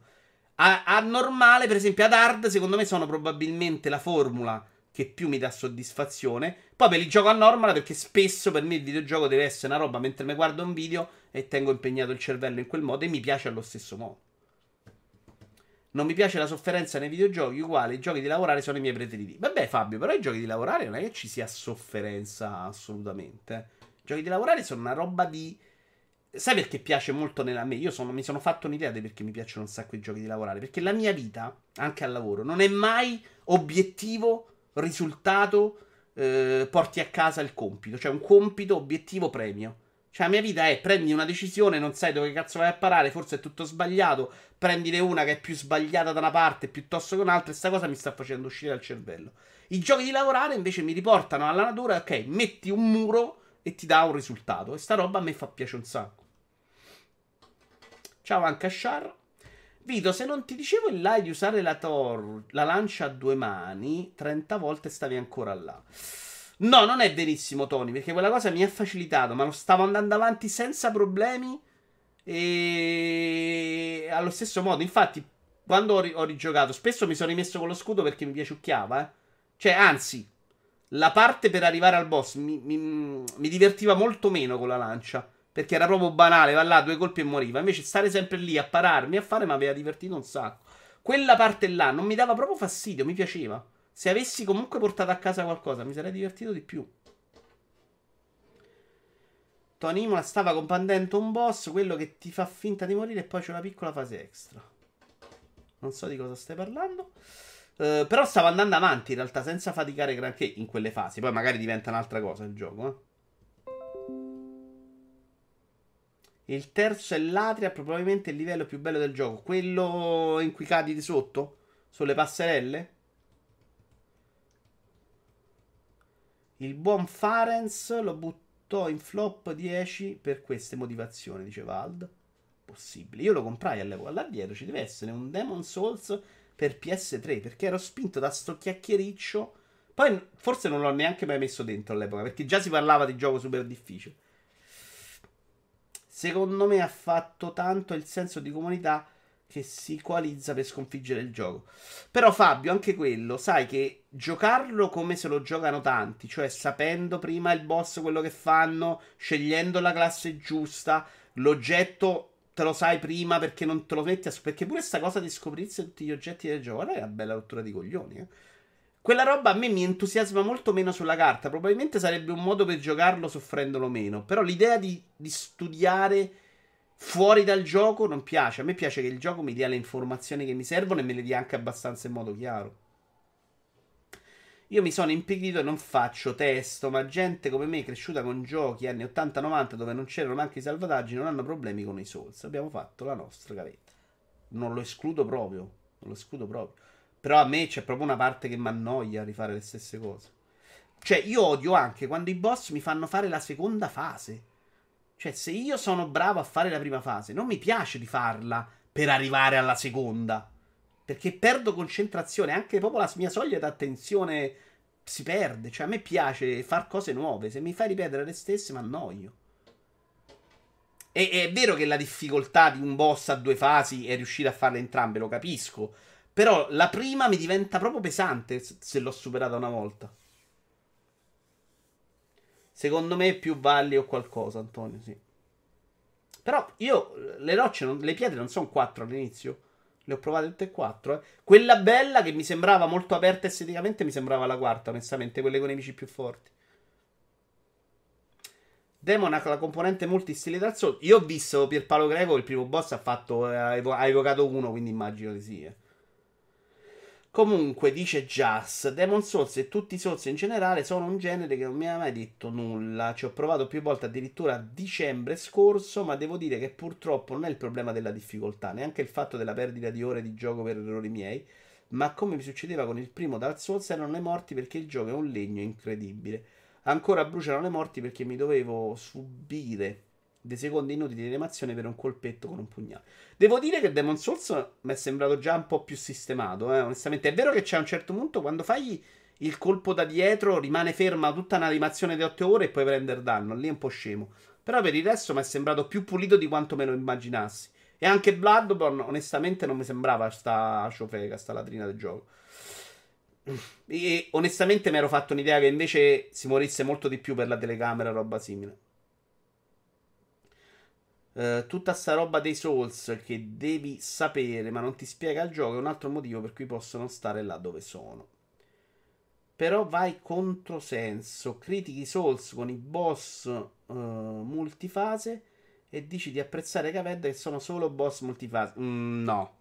A, a normale, per esempio, ad hard, secondo me sono probabilmente la formula che più mi dà soddisfazione. Poi me li gioco a normal perché spesso per me il videogioco deve essere una roba mentre mi guardo un video e tengo impegnato il cervello in quel modo e mi piace allo stesso modo. Non mi piace la sofferenza nei videogiochi, uguale, i giochi di lavorare sono i miei preferiti. Vabbè, Fabio, però i giochi di lavorare non è che ci sia sofferenza assolutamente. I giochi di lavorare sono una roba di. Sai perché piace molto nella me? Io sono, mi sono fatto un'idea di perché mi piacciono un sacco i giochi di lavorare. Perché la mia vita, anche al lavoro, non è mai obiettivo, risultato, eh, porti a casa il compito. Cioè un compito, obiettivo, premio. Cioè, la mia vita è prendi una decisione, non sai dove cazzo vai a parare, forse è tutto sbagliato. Prendine una che è più sbagliata da una parte piuttosto che un'altra, e sta cosa mi sta facendo uscire dal cervello. I giochi di lavorare invece mi riportano alla natura, ok, metti un muro e ti dà un risultato. E sta roba a me fa piace un sacco. Ciao anche a Char. Vito, se non ti dicevo in live di usare la, tor- la lancia a due mani, 30 volte stavi ancora là. No, non è verissimo, Tony, perché quella cosa mi ha facilitato, ma lo stavo andando avanti senza problemi e allo stesso modo, infatti, quando ho, ri- ho rigiocato, spesso mi sono rimesso con lo scudo perché mi piaciucchiava, eh. Cioè, anzi, la parte per arrivare al boss mi, mi, mi divertiva molto meno con la lancia. Perché era proprio banale, va là, due colpi e moriva. Invece stare sempre lì a pararmi a fare mi aveva divertito un sacco. Quella parte là non mi dava proprio fastidio, mi piaceva. Se avessi comunque portato a casa qualcosa, mi sarei divertito di più. Tony Imola stava compandendo un boss, quello che ti fa finta di morire e poi c'è una piccola fase extra. Non so di cosa stai parlando. Uh, però stava andando avanti in realtà senza faticare granché in quelle fasi. Poi magari diventa un'altra cosa il gioco. Eh. Il terzo è l'Atria, probabilmente il livello più bello del gioco. Quello in cui cadi di sotto? Sulle passerelle? Il buon Farenz lo buttò in flop 10 per queste motivazioni, dice Vald. Possibile. Io lo comprai all'epoca. Là dietro ci deve essere un Demon Souls per PS3 perché ero spinto da sto chiacchiericcio. Poi forse non l'ho neanche mai messo dentro all'epoca perché già si parlava di gioco super difficile. Secondo me ha fatto tanto il senso di comunità che si coalizza per sconfiggere il gioco. Però Fabio, anche quello, sai che giocarlo come se lo giocano tanti, cioè sapendo prima il boss quello che fanno, scegliendo la classe giusta, l'oggetto te lo sai prima perché non te lo metti a... Perché pure questa cosa di scoprirsi tutti gli oggetti del gioco, è una bella rottura di coglioni, eh. Quella roba a me mi entusiasma molto meno sulla carta. Probabilmente sarebbe un modo per giocarlo soffrendolo meno. Però l'idea di, di studiare fuori dal gioco non piace. A me piace che il gioco mi dia le informazioni che mi servono e me le dia anche abbastanza in modo chiaro. Io mi sono impigrito e non faccio testo, ma gente come me, cresciuta con giochi anni 80-90 dove non c'erano neanche i salvataggi, non hanno problemi con i Souls. Abbiamo fatto la nostra gavetta. Non lo escludo proprio. Non lo escludo proprio. Però a me c'è proprio una parte che mi annoia rifare le stesse cose. Cioè, io odio anche quando i boss mi fanno fare la seconda fase. Cioè, se io sono bravo a fare la prima fase, non mi piace di farla per arrivare alla seconda. Perché perdo concentrazione, anche proprio la mia soglia d'attenzione si perde. Cioè, a me piace fare cose nuove. Se mi fai ripetere le stesse, mi annoio. E è vero che la difficoltà di un boss a due fasi è riuscire a farle entrambe, lo capisco. Però la prima mi diventa proprio pesante se l'ho superata una volta. Secondo me più valli o qualcosa, Antonio, sì. Però io le rocce, non, le pietre non sono quattro all'inizio. Le ho provate tutte e quattro. Eh. Quella bella che mi sembrava molto aperta esteticamente mi sembrava la quarta, onestamente, quelle con i nemici più forti. Demon ha la componente multistile dal Souls. Io ho visto Pierpaolo Greco, il primo boss ha fatto. Ha evocato uno, quindi immagino di sì. Eh. Comunque, dice Jazz, Demon Souls e tutti i Souls in generale sono un genere che non mi ha mai detto nulla. Ci ho provato più volte addirittura a dicembre scorso, ma devo dire che purtroppo non è il problema della difficoltà, neanche il fatto della perdita di ore di gioco per errori miei, ma come mi succedeva con il primo Dark Souls erano le morti perché il gioco è un legno incredibile. Ancora bruciano le morti perché mi dovevo subire dei secondi inutili di animazione per un colpetto con un pugnale. Devo dire che Demon Souls mi è sembrato già un po' più sistemato, eh, onestamente. È vero che c'è a un certo punto quando fai il colpo da dietro rimane ferma tutta un'animazione di 8 ore e puoi prendere danno. Lì è un po' scemo. Però per il resto mi è sembrato più pulito di quanto me lo immaginassi. E anche Bloodborne, onestamente, non mi sembrava sta ciofeca, sta latrina del gioco. E onestamente mi ero fatto un'idea che invece si morisse molto di più per la telecamera, roba simile. Uh, tutta sta roba dei Souls che devi sapere, ma non ti spiega il gioco, è un altro motivo per cui possono stare là dove sono. Però vai controsenso, critichi Souls con i boss uh, multifase e dici di apprezzare Caped che sono solo boss multifase. Mm, no.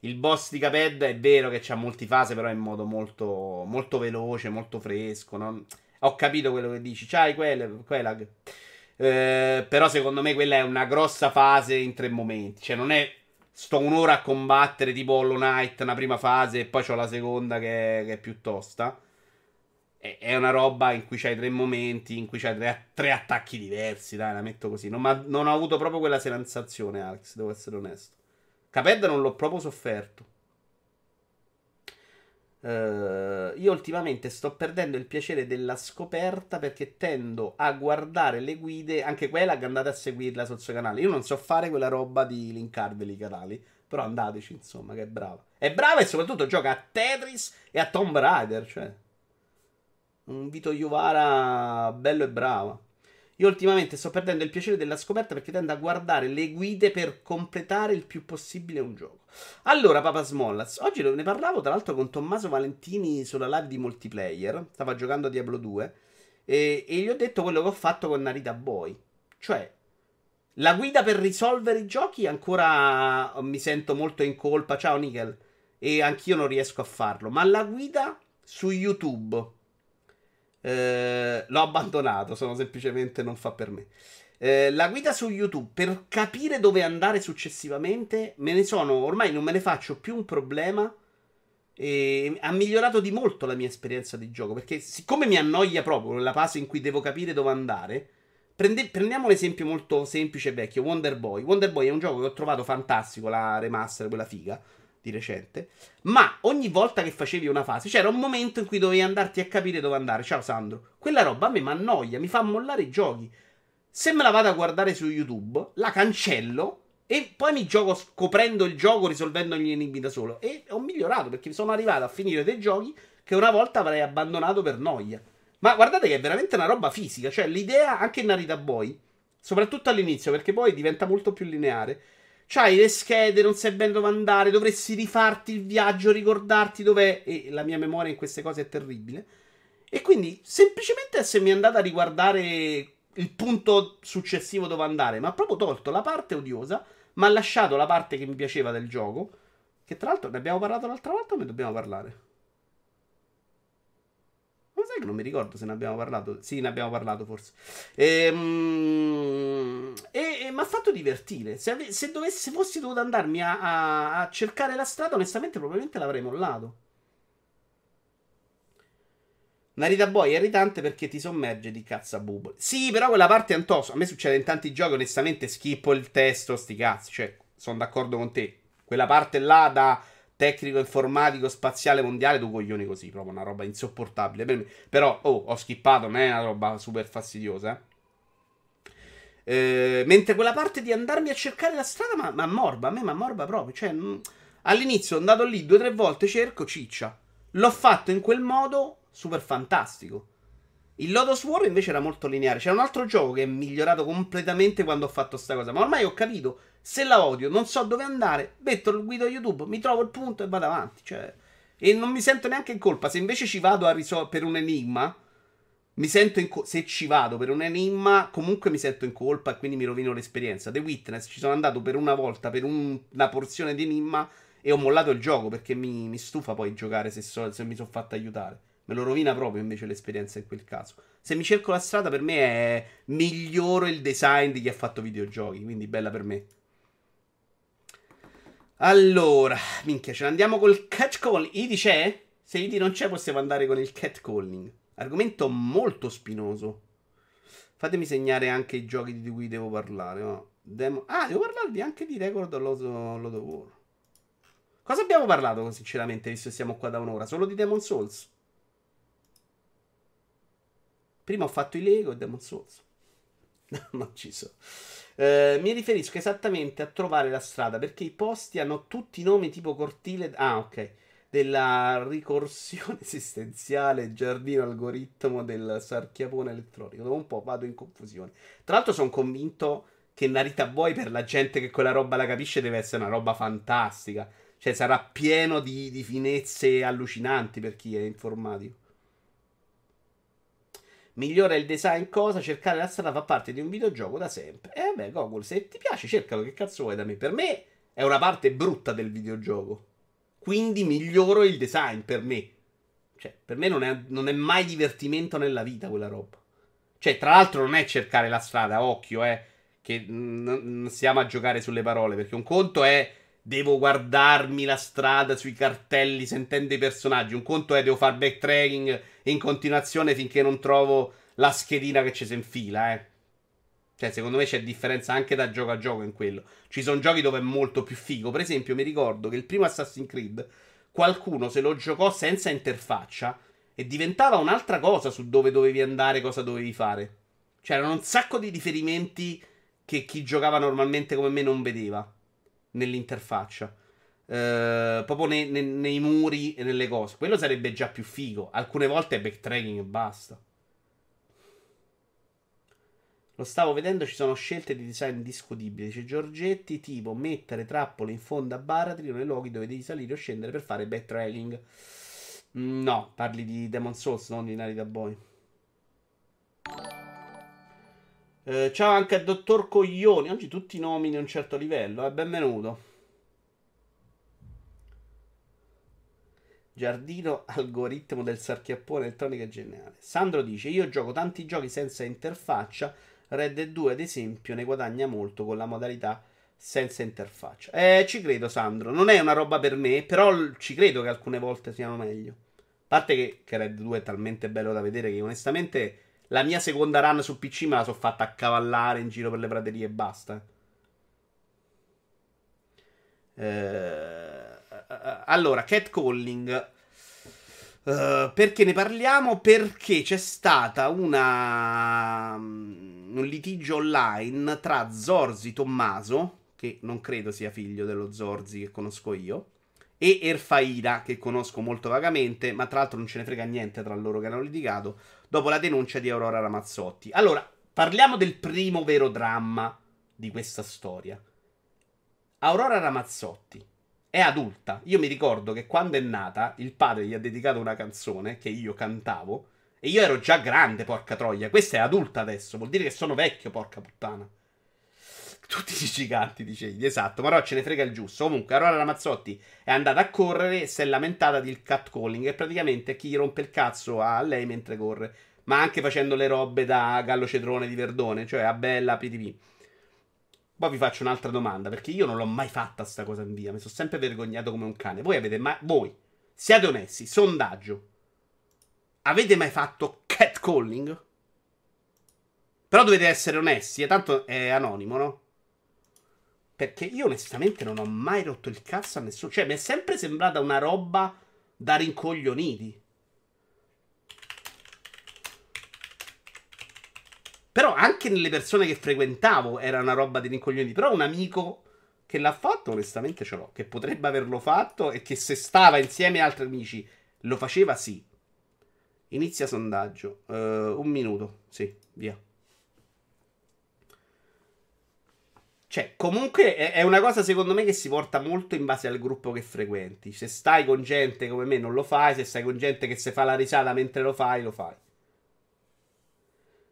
Il boss di Caped è vero che c'ha multifase, però in modo molto, molto veloce, molto fresco. No? Ho capito quello che dici. C'hai quelle, quella. Eh, però secondo me quella è una grossa fase in tre momenti. Cioè non è sto un'ora a combattere tipo Hollow Knight, una prima fase e poi c'ho la seconda che, che è più tosta. È, è, una roba in cui c'hai tre momenti, in cui c'hai tre, tre attacchi diversi, dai, la metto così. Non, non ho avuto proprio quella sensazione, Alex, devo essere onesto. Caped non l'ho proprio sofferto. Uh, io ultimamente sto perdendo il piacere della scoperta perché tendo a guardare le guide, anche quella che andate a seguirla sul suo canale. Io non so fare quella roba di linkarveli i canali, però andateci insomma, che è brava. È brava e soprattutto gioca a Tetris e a Tomb Raider, cioè un Vito Iuvara bello e brava. Io ultimamente sto perdendo il piacere della scoperta perché tendo a guardare le guide per completare il più possibile un gioco. Allora, Papa Smollaz, oggi ne parlavo tra l'altro con Tommaso Valentini sulla live di multiplayer. Stava giocando a Diablo 2 e, e gli ho detto quello che ho fatto con Narita Boy. Cioè, la guida per risolvere i giochi ancora mi sento molto in colpa. Ciao Nickel. E anch'io non riesco a farlo. Ma la guida su YouTube eh, l'ho abbandonato, sono semplicemente non fa per me. Eh, la guida su YouTube per capire dove andare successivamente, me ne sono ormai non me ne faccio più un problema. E ha migliorato di molto la mia esperienza di gioco perché, siccome mi annoia proprio la fase in cui devo capire dove andare, prende, prendiamo un esempio molto semplice e vecchio: Wonder Boy. Wonder Boy è un gioco che ho trovato fantastico, la remaster, quella figa di recente. Ma ogni volta che facevi una fase c'era un momento in cui dovevi andarti a capire dove andare. Ciao Sandro. Quella roba a me mi annoia, mi fa mollare i giochi. Se me la vado a guardare su YouTube, la cancello e poi mi gioco scoprendo il gioco, risolvendo gli enigmi da solo. E ho migliorato perché sono arrivato a finire dei giochi che una volta avrei abbandonato per noia. Ma guardate che è veramente una roba fisica. Cioè, l'idea anche in Narita Boy, soprattutto all'inizio, perché poi diventa molto più lineare C'hai le schede, non sai bene dove andare, dovresti rifarti il viaggio, ricordarti dov'è. E la mia memoria in queste cose è terribile. E quindi semplicemente se mi è andata a riguardare il punto successivo dove andare, ma ha proprio tolto la parte odiosa, ma ha lasciato la parte che mi piaceva del gioco. Che tra l'altro ne abbiamo parlato l'altra volta o ne dobbiamo parlare? Che non mi ricordo se ne abbiamo parlato. Sì, ne abbiamo parlato forse. Ehm, e, e mi ha fatto divertire. Se, ave- se, dovessi, se fossi dovuto andarmi a, a, a cercare la strada, onestamente, probabilmente l'avrei mollato. Narita Boy è irritante perché ti sommerge di cazzabubole. Sì, però quella parte è antoso. A me succede in tanti giochi, onestamente, schippo il testo, sti cazzi. Cioè, sono d'accordo con te. Quella parte là da tecnico informatico spaziale mondiale, tu coglioni così, proprio una roba insopportabile per me. Però, oh, ho skippato, non è una roba super fastidiosa. Eh. Eh, mentre quella parte di andarmi a cercare la strada, ma, ma morba, a me ma morba proprio. Cioè, mh, mm, all'inizio ho andato lì due o tre volte, cerco, ciccia. L'ho fatto in quel modo super fantastico. Il Lotus War invece era molto lineare. C'era un altro gioco che è migliorato completamente quando ho fatto sta cosa. Ma ormai ho capito. Se la odio, non so dove andare, metto il guido YouTube, mi trovo il punto e vado avanti. Cioè, e non mi sento neanche in colpa. Se invece ci vado risol- per un enigma, mi sento in colpa. Se ci vado per un enigma, comunque mi sento in colpa e quindi mi rovino l'esperienza. The Witness ci sono andato per una volta per un- una porzione di enigma e ho mollato il gioco perché mi, mi stufa poi giocare se, so- se mi sono fatto aiutare. Me lo rovina proprio invece l'esperienza in quel caso. Se mi cerco la strada, per me è migliore il design di chi ha fatto videogiochi. Quindi bella per me. Allora, minchia, ce ne andiamo col catcalling. Idi c'è? Se Idi non c'è, possiamo andare con il catcalling. Argomento molto spinoso. Fatemi segnare anche i giochi di cui devo parlare. No? Demo... Ah, devo parlarvi anche di Record Load of War. Cosa abbiamo parlato, sinceramente, visto che siamo qua da un'ora? Solo di Demon Souls. Prima ho fatto i Lego e Demon Souls. [laughs] non ci sono. Eh, mi riferisco esattamente a trovare la strada perché i posti hanno tutti i nomi tipo cortile. Ah, ok. Della ricorsione [laughs] esistenziale, giardino algoritmo del sarchiapone elettronico. Dopo un po' vado in confusione. Tra l'altro, sono convinto che Narita Boy, per la gente che quella roba la capisce, deve essere una roba fantastica. Cioè, sarà pieno di, di finezze allucinanti per chi è informatico. Migliora il design cosa? Cercare la strada fa parte di un videogioco da sempre. E eh vabbè, Google, se ti piace, cercalo. Che cazzo vuoi da me? Per me è una parte brutta del videogioco. Quindi miglioro il design per me. Cioè, per me non è, non è mai divertimento nella vita quella roba. Cioè, tra l'altro, non è cercare la strada, occhio, eh. Che non stiamo a giocare sulle parole. Perché un conto è devo guardarmi la strada sui cartelli sentendo i personaggi. Un conto è devo fare backtracking in continuazione finché non trovo la schedina che ci si infila, eh. Cioè, secondo me c'è differenza anche da gioco a gioco in quello. Ci sono giochi dove è molto più figo. Per esempio, mi ricordo che il primo Assassin's Creed qualcuno se lo giocò senza interfaccia e diventava un'altra cosa su dove dovevi andare, cosa dovevi fare. C'erano un sacco di riferimenti che chi giocava normalmente come me non vedeva nell'interfaccia. Uh, proprio nei, nei, nei, muri e nelle cose. Quello sarebbe già più figo. Alcune volte è backtracking e basta. Lo stavo vedendo, ci sono scelte di design discutibili. Dice Giorgetti, tipo mettere trappole in fondo a baratri nei luoghi dove devi salire o scendere per fare backtracking. Mm, no, parli di Demon Souls, non di Narita Boy. Eh, ciao anche al dottor Coglioni. Oggi tutti i nomi di un certo livello. Eh, benvenuto. Giardino algoritmo del sarchiappone elettronica geniale. Sandro dice: Io gioco tanti giochi senza interfaccia. Red Dead 2, ad esempio, ne guadagna molto con la modalità senza interfaccia. Eh, ci credo, Sandro. Non è una roba per me, però ci credo che alcune volte siano meglio. A parte che, che Red 2 è talmente bello da vedere che onestamente la mia seconda run su PC me la sono fatta accavallare in giro per le praterie e basta. Eh, allora, catcalling. Uh, perché ne parliamo? Perché c'è stata una, um, un litigio online tra Zorzi Tommaso, che non credo sia figlio dello Zorzi che conosco io, e Erfaida, che conosco molto vagamente, ma tra l'altro non ce ne frega niente tra loro che hanno litigato dopo la denuncia di Aurora Ramazzotti. Allora, parliamo del primo vero dramma di questa storia. Aurora Ramazzotti è adulta. Io mi ricordo che quando è nata, il padre gli ha dedicato una canzone che io cantavo. E io ero già grande, porca troia. Questa è adulta adesso. Vuol dire che sono vecchio, porca puttana. Tutti i giganti, dicevi. Esatto, però ce ne frega il giusto. Comunque, Aurora Ramazzotti è andata a correre e si è lamentata del catcalling. E praticamente chi rompe il cazzo a lei mentre corre. Ma anche facendo le robe da Gallo Cedrone di Verdone, cioè a Bella PTV. Poi vi faccio un'altra domanda, perché io non l'ho mai fatta sta cosa in via. Mi sono sempre vergognato come un cane. Voi avete mai. Voi siate onesti, sondaggio. Avete mai fatto catcalling? Però dovete essere onesti, e tanto è anonimo, no? Perché io onestamente non ho mai rotto il cazzo a nessuno. Cioè, mi è sempre sembrata una roba da rincoglioniti. Però anche nelle persone che frequentavo era una roba di rincoglioniti. Però un amico che l'ha fatto, onestamente ce l'ho. Che potrebbe averlo fatto e che se stava insieme a altri amici lo faceva, sì. Inizia sondaggio. Uh, un minuto, sì, via. Cioè, comunque è una cosa secondo me che si porta molto in base al gruppo che frequenti. Se stai con gente come me non lo fai, se stai con gente che si fa la risata mentre lo fai, lo fai.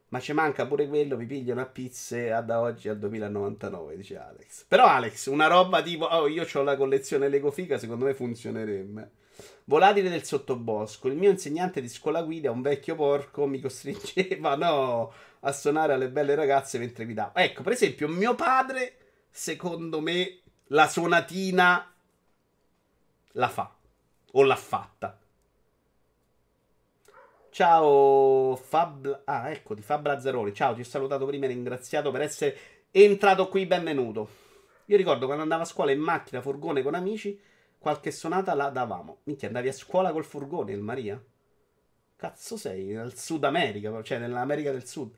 Ma ci manca pure quello, mi pigliano a pizze ad oggi al 2099, dice Alex. Però Alex, una roba tipo, oh io ho la collezione Lego Figa, secondo me funzionerebbe. Volatile del sottobosco. Il mio insegnante di scuola guida, un vecchio porco, mi costringeva, no a suonare alle belle ragazze mentre guidavo. Ecco, per esempio, mio padre, secondo me, la suonatina la fa. O l'ha fatta. Ciao Fab... Ah, ecco, di Fab Lazzaroni. Ciao, ti ho salutato prima e ringraziato per essere entrato qui, benvenuto. Io ricordo quando andavo a scuola in macchina, furgone con amici, qualche sonata la davamo. Minchia, andavi a scuola col furgone, il Maria? Cazzo sei? Nel Sud America, cioè nell'America del Sud.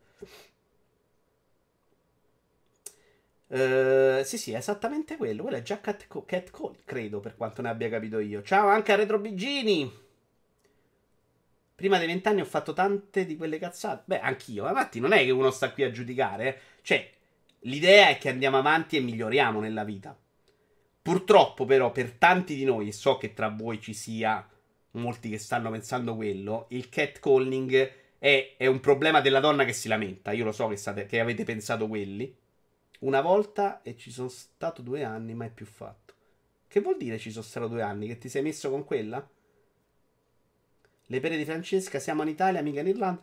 Uh, sì, sì, è esattamente quello. Quello è già Cat, Cat Call, credo, per quanto ne abbia capito io. Ciao anche a Retro Bigini. Prima dei vent'anni ho fatto tante di quelle cazzate. Beh, anch'io. Infatti, non è che uno sta qui a giudicare. Eh. Cioè, l'idea è che andiamo avanti e miglioriamo nella vita. Purtroppo, però, per tanti di noi, e so che tra voi ci sia molti che stanno pensando quello, il catcalling è, è un problema della donna che si lamenta. Io lo so che, state, che avete pensato quelli. Una volta e ci sono stato due anni, mai più fatto. Che vuol dire ci sono stato due anni? Che ti sei messo con quella? Le pere di Francesca, siamo in Italia, mica in Irlanda.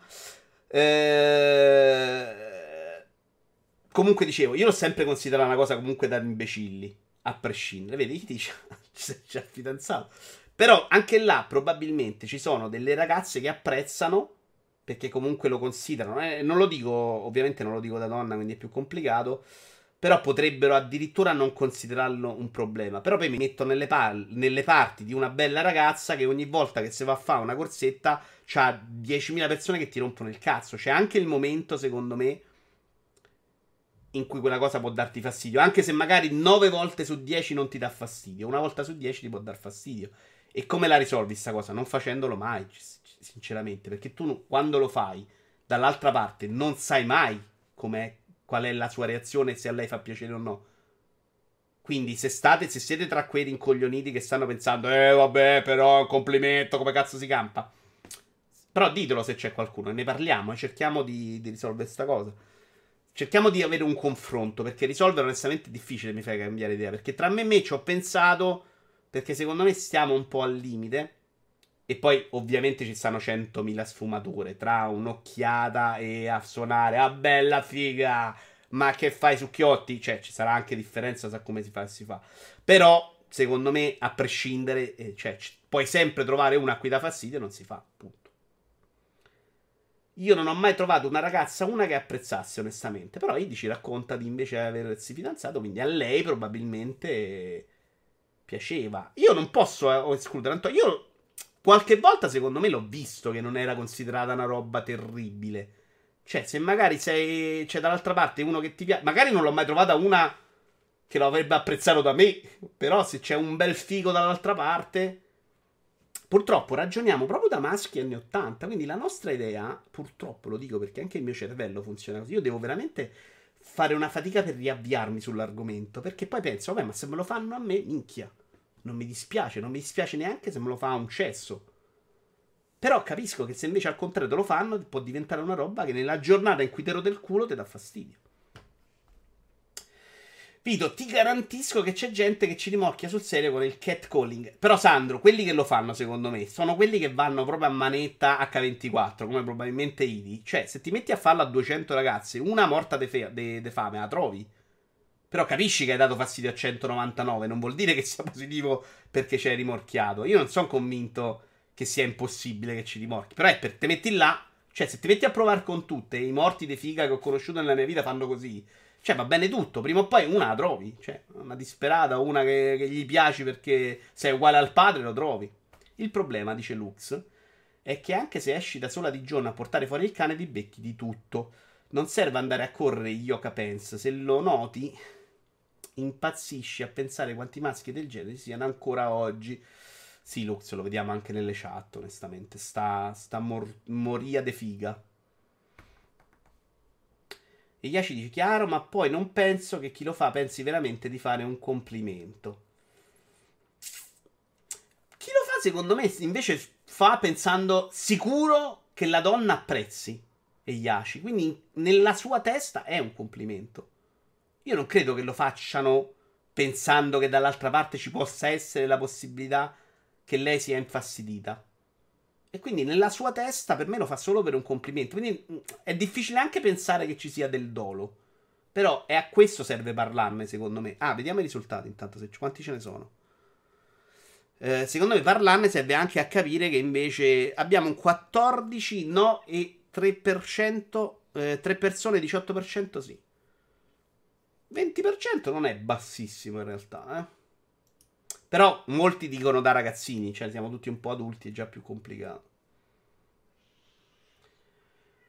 Eh... Comunque dicevo, io l'ho sempre considerata una cosa comunque da imbecilli, a prescindere. Vedi, [laughs] dice, c'è il fidanzato. Però anche là probabilmente ci sono delle ragazze che apprezzano perché comunque lo considerano. Eh, non lo dico, ovviamente non lo dico da donna, quindi è più complicato. Però potrebbero addirittura non considerarlo un problema. Però poi mi metto nelle, pal- nelle parti di una bella ragazza che ogni volta che si va a fare una corsetta c'ha 10.000 persone che ti rompono il cazzo. C'è anche il momento, secondo me, in cui quella cosa può darti fastidio. Anche se magari 9 volte su 10 non ti dà fastidio. Una volta su 10 ti può dar fastidio. E come la risolvi questa cosa? Non facendolo mai sinceramente, perché tu quando lo fai dall'altra parte non sai mai qual è la sua reazione se a lei fa piacere o no. Quindi se state, se siete tra quei rincoglioniti che stanno pensando, eh vabbè, però complimento, come cazzo si campa? Però ditelo se c'è qualcuno, ne parliamo e cerchiamo di, di risolvere questa cosa. Cerchiamo di avere un confronto, perché risolvere onestamente è difficile, mi fai cambiare idea, perché tra me e me ci ho pensato, perché secondo me stiamo un po' al limite. E poi ovviamente ci stanno 100.000 sfumature tra un'occhiata e a suonare. Ah, bella figa! Ma che fai su Chiotti? Cioè, ci sarà anche differenza su come si fa si fa. Però, secondo me, a prescindere, eh, cioè, c- puoi sempre trovare una a cui dà fastidio e non si fa. Punto. Io non ho mai trovato una ragazza, una che apprezzasse onestamente. Però Idi ci racconta di invece aversi fidanzato, quindi a lei probabilmente piaceva. Io non posso eh, escludere, io Qualche volta, secondo me, l'ho visto che non era considerata una roba terribile. Cioè, se magari sei, c'è dall'altra parte uno che ti piace, magari non l'ho mai trovata una che lo avrebbe apprezzato da me. Però, se c'è un bel figo dall'altra parte. Purtroppo ragioniamo proprio da maschi anni 80. Quindi la nostra idea, purtroppo lo dico perché anche il mio cervello funziona così. Io devo veramente fare una fatica per riavviarmi sull'argomento. Perché poi penso, vabbè, ma se me lo fanno a me, minchia. Non mi dispiace, non mi dispiace neanche se me lo fa un cesso. Però capisco che se invece al contrario te lo fanno, può diventare una roba che nella giornata in cui te lo del culo ti dà fastidio. Pito, ti garantisco che c'è gente che ci rimorchia sul serio con il catcalling. Però, Sandro, quelli che lo fanno, secondo me, sono quelli che vanno proprio a manetta H24, come probabilmente Idi. Cioè, se ti metti a farlo a 200 ragazzi, una morta di fe- de- de fame la trovi. Però capisci che hai dato fastidio a 199, non vuol dire che sia positivo perché ci hai rimorchiato. Io non sono convinto che sia impossibile che ci rimorchi. Però è per te metti là, cioè se ti metti a provare con tutte, i morti di figa che ho conosciuto nella mia vita fanno così. Cioè, va bene tutto. Prima o poi una la trovi. Cioè, una disperata, una che, che gli piaci perché sei uguale al padre, lo trovi. Il problema, dice Lux, è che anche se esci da sola di giorno a portare fuori il cane, ti becchi di tutto. Non serve andare a correre Yoka Pence. Se lo noti, impazzisci a pensare quanti maschi del genere siano ancora oggi. Sì, Lux, lo vediamo anche nelle chat, onestamente. Sta, sta mor- moria de figa. E Yashi dice chiaro, ma poi non penso che chi lo fa pensi veramente di fare un complimento. Chi lo fa, secondo me, invece fa pensando sicuro che la donna apprezzi e Yashi. Quindi nella sua testa è un complimento. Io non credo che lo facciano pensando che dall'altra parte ci possa essere la possibilità che lei sia infastidita. E quindi nella sua testa per me lo fa solo per un complimento. Quindi mm, è difficile anche pensare che ci sia del dolo. Però è a questo serve parlarne, secondo me. Ah, vediamo i risultati intanto, se, quanti ce ne sono. Eh, secondo me parlarne serve anche a capire che invece abbiamo un 14 no e 3%, eh, 3 persone 18% sì. 20% non è bassissimo in realtà, eh. Però molti dicono da ragazzini, cioè siamo tutti un po' adulti, è già più complicato.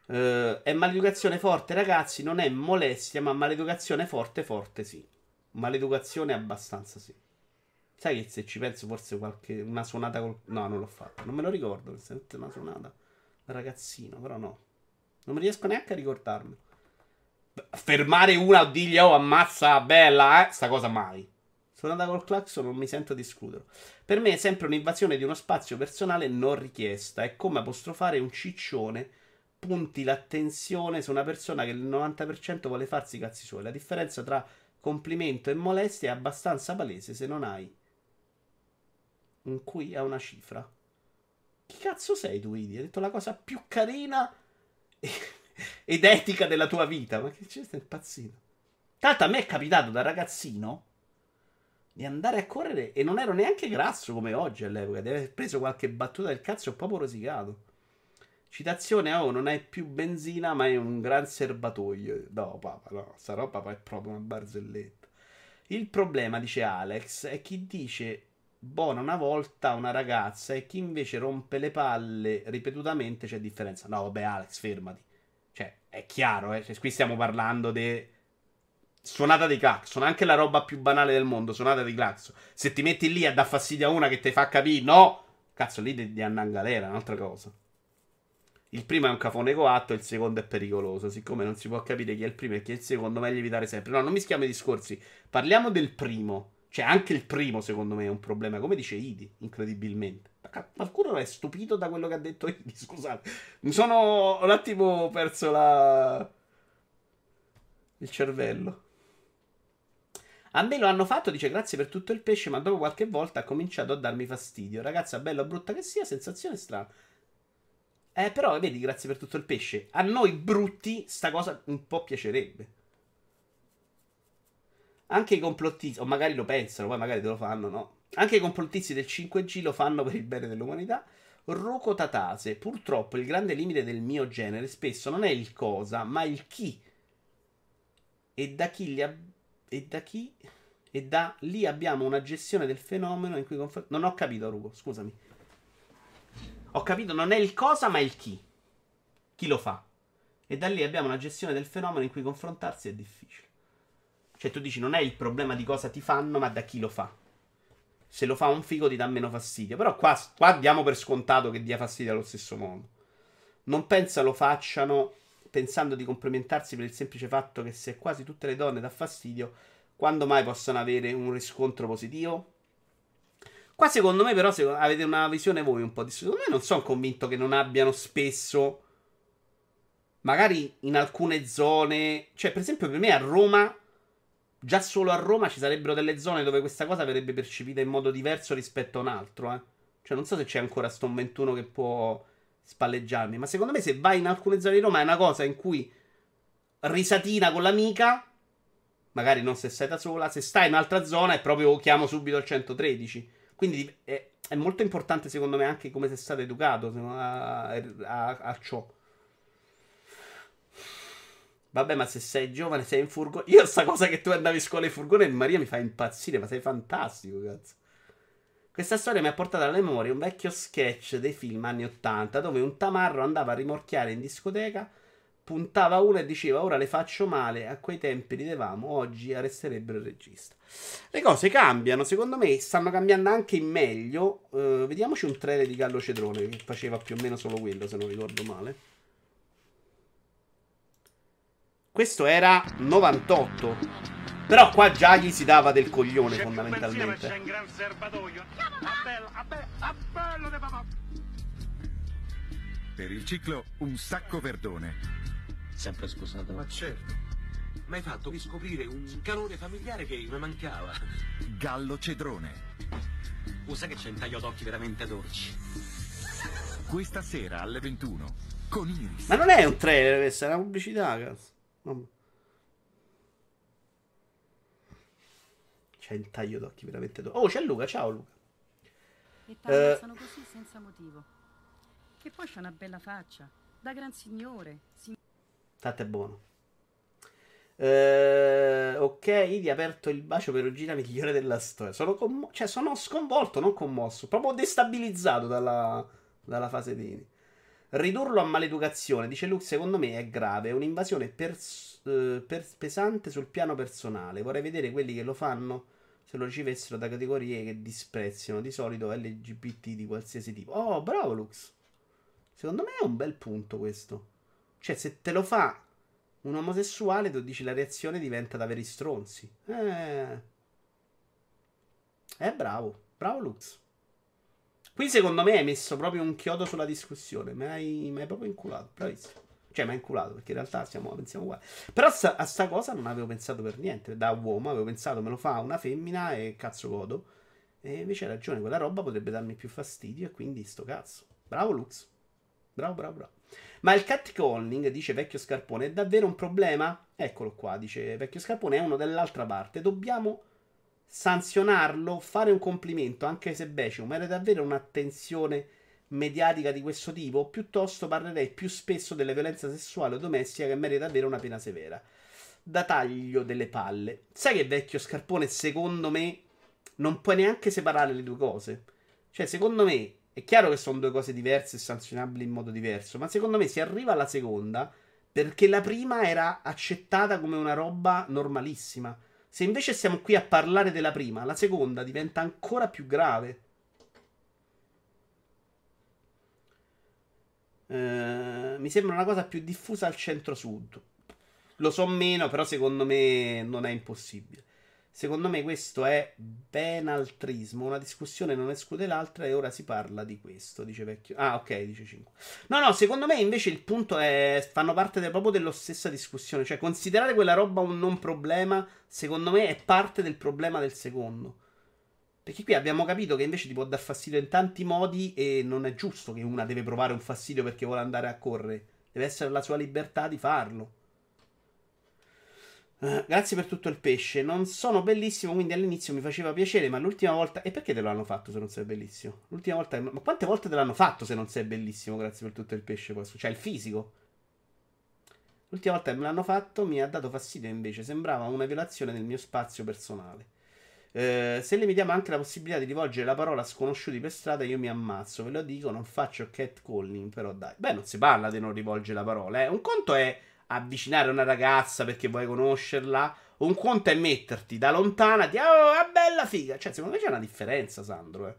Uh, è maleducazione forte, ragazzi, non è molestia, ma maleducazione forte, forte sì. Maleducazione abbastanza sì. Sai che se ci penso forse qualche... una suonata col... No, non l'ho fatta. Non me lo ricordo, una suonata da ragazzino, però no. Non riesco neanche a ricordarmi. Fermare una o dirgli, oh, ammazza, bella, eh? Sta cosa mai. Suonata col clacson non mi sento di escluderlo. Per me è sempre un'invasione di uno spazio personale non richiesta. È come apostrofare un ciccione. Punti l'attenzione su una persona che il 90% vuole farsi i cazzi suoi. La differenza tra complimento e molestia è abbastanza palese se non hai un qui a una cifra. Chi cazzo sei tu, Idi? Hai detto la cosa più carina ed etica della tua vita. Ma che c'è? Stai impazzito. Tanto a me è capitato da ragazzino di andare a correre e non ero neanche grasso come oggi all'epoca, di aver preso qualche battuta del cazzo e proprio rosicato. Citazione, oh, non è più benzina, ma è un gran serbatoio. No, papà, no, sta roba è proprio una barzelletta. Il problema, dice Alex, è chi dice buona una volta una ragazza e chi invece rompe le palle ripetutamente c'è differenza. No, vabbè, Alex, fermati. È chiaro, eh? Cioè, qui stiamo parlando di Suonata di clacson, anche la roba più banale del mondo, suonata di clacson. Se ti metti lì a dar fastidio a una che ti fa capire, no, cazzo, lì devi andare in galera, un'altra cosa. Il primo è un cafone coatto, il secondo è pericoloso. Siccome non si può capire chi è il primo e chi è il secondo, meglio evitare sempre. No, non mi schiamo i discorsi. Parliamo del primo. Cioè, anche il primo, secondo me, è un problema. Come dice Idi, incredibilmente. Qualcuno è stupito da quello che ha detto Idi, scusate. Mi sono un attimo perso la... il cervello. A me lo hanno fatto, dice grazie per tutto il pesce, ma dopo qualche volta ha cominciato a darmi fastidio. Ragazza, bella o brutta che sia, sensazione strana. Eh, però, vedi, grazie per tutto il pesce. A noi brutti sta cosa un po' piacerebbe. Anche i complottisti, o magari lo pensano, poi magari te lo fanno, no? Anche i complottisti del 5G lo fanno per il bene dell'umanità. Rocco Tatase, purtroppo il grande limite del mio genere spesso non è il cosa, ma il chi. E da chi li ha e da chi? E da lì abbiamo una gestione del fenomeno in cui... Confer- non ho capito, Rugo, scusami. Ho capito, non è il cosa, ma il chi. Chi lo fa. E da lì abbiamo una gestione del fenomeno in cui confrontarsi è difficile. Cioè, tu dici, non è il problema di cosa ti fanno, ma da chi lo fa. Se lo fa un figo ti dà meno fastidio. Però qua, qua diamo per scontato che dia fastidio allo stesso modo. Non pensa lo facciano pensando di complimentarsi per il semplice fatto che se quasi tutte le donne dà fastidio, quando mai possono avere un riscontro positivo? Qua secondo me però se avete una visione voi un po' di... Secondo me non sono convinto che non abbiano spesso, magari in alcune zone, cioè per esempio per me a Roma già solo a Roma ci sarebbero delle zone dove questa cosa verrebbe percepita in modo diverso rispetto a un altro, eh. Cioè, non so se c'è ancora sto 21 che può spalleggiarmi, ma secondo me se vai in alcune zone di Roma è una cosa in cui risatina con l'amica, magari non se sei da sola, se stai in un'altra zona è proprio chiamo subito il 113. Quindi è, è molto importante secondo me anche come sei stato educato a, a, a ciò. Vabbè, ma se sei giovane, sei in furgone. Io sta cosa che tu andavi a scuola in furgone e Maria mi fa impazzire, ma sei fantastico, cazzo. Questa storia mi ha portato alla memoria un vecchio sketch dei film anni 80 dove un tamarro andava a rimorchiare in discoteca, puntava uno e diceva ora le faccio male, a quei tempi ridevamo, oggi arresterebbero il regista. Le cose cambiano, secondo me stanno cambiando anche in meglio. Uh, vediamoci un trailer di Gallo Cedrone che faceva più o meno solo quello, se non ricordo male. Questo era 98. Però qua già gli si dava del coglione fondamentalmente. C'è un gran serbatoio. Per il ciclo un sacco verdone. Sempre sposato. Ma certo. Mi hai fatto riscoprire un calore familiare che mi mancava. Gallo Cedrone. Usa che c'è un taglio d'occhi veramente dolci. Questa sera alle 21 con Iris. Ma non è un trailer, questa è una pubblicità, cazzo. C'è il taglio d'occhi veramente do- Oh, c'è Luca, ciao Luca. E t'ammazzano uh, così senza motivo. Che poi c'ha una bella faccia. Da gran signore. Sin- Tanto è buono. Uh, ok, Idi ha aperto il bacio per Regina migliore della storia. Sono, commo- cioè, sono sconvolto, non commosso. Proprio destabilizzato dalla, dalla fase di... Ridurlo a maleducazione, dice Luke, secondo me è grave. È un'invasione pers- eh, pers- pesante sul piano personale. Vorrei vedere quelli che lo fanno se lo ricevessero da categorie che disprezzano di solito LGBT di qualsiasi tipo. Oh, bravo Lux. Secondo me è un bel punto questo. Cioè, se te lo fa un omosessuale, tu dici la reazione diventa da veri stronzi. Eh. È bravo. Bravo Lux. Qui secondo me hai messo proprio un chiodo sulla discussione. Mi hai, mi hai proprio inculato. Bravissimo. Cioè, mi hai inculato perché in realtà siamo, pensiamo uguali. Però sta, a sta cosa non avevo pensato per niente. Da uomo avevo pensato me lo fa una femmina e cazzo godo. E invece hai ragione, quella roba potrebbe darmi più fastidio e quindi sto cazzo. Bravo Lux. Bravo, bravo, bravo. Ma il catcalling, dice Vecchio Scarpone, è davvero un problema? Eccolo qua, dice Vecchio Scarpone, è uno dell'altra parte. Dobbiamo sanzionarlo, fare un complimento, anche se becero, merita davvero un'attenzione mediatica di questo tipo, piuttosto parlerei più spesso delle violenze sessuali o domestiche che merita davvero una pena severa. Da taglio delle palle. Sai che vecchio scarpone, secondo me, non puoi neanche separare le due cose. Cioè, secondo me, è chiaro che sono due cose diverse e sanzionabili in modo diverso, ma secondo me si arriva alla seconda perché la prima era accettata come una roba normalissima. Se invece siamo qui a parlare della prima, la seconda diventa ancora più grave. Uh, mi sembra una cosa più diffusa al centro-sud. Lo so meno, però secondo me non è impossibile. Secondo me questo è benaltrismo. Una discussione non esclude l'altra e ora si parla di questo, dice vecchio. Ah, ok, dice 5. No, no, secondo me invece il punto è fanno parte de, proprio della stessa discussione, cioè considerare quella roba un non problema, secondo me è parte del problema del secondo. Perché qui abbiamo capito che invece ti può dar fastidio in tanti modi e non è giusto che una deve provare un fastidio perché vuole andare a correre. Deve essere la sua libertà di farlo. Uh, grazie per tutto il pesce. Non sono bellissimo, quindi all'inizio mi faceva piacere, ma l'ultima volta. E perché te lo hanno fatto se non sei bellissimo? L'ultima volta. Ma quante volte te l'hanno fatto se non sei bellissimo? Grazie per tutto il pesce. Cioè, il fisico. L'ultima volta che me l'hanno fatto mi ha dato fastidio invece. Sembrava una violazione del mio spazio personale. Uh, se limitiamo anche la possibilità di rivolgere la parola a sconosciuti per strada, io mi ammazzo. Ve lo dico, non faccio catcalling, però dai. Beh, non si parla di non rivolgere la parola. Eh. Un conto è avvicinare una ragazza perché vuoi conoscerla. Un conto è metterti da lontana dire, oh, è bella figa. Cioè, secondo me c'è una differenza, Sandro. Eh.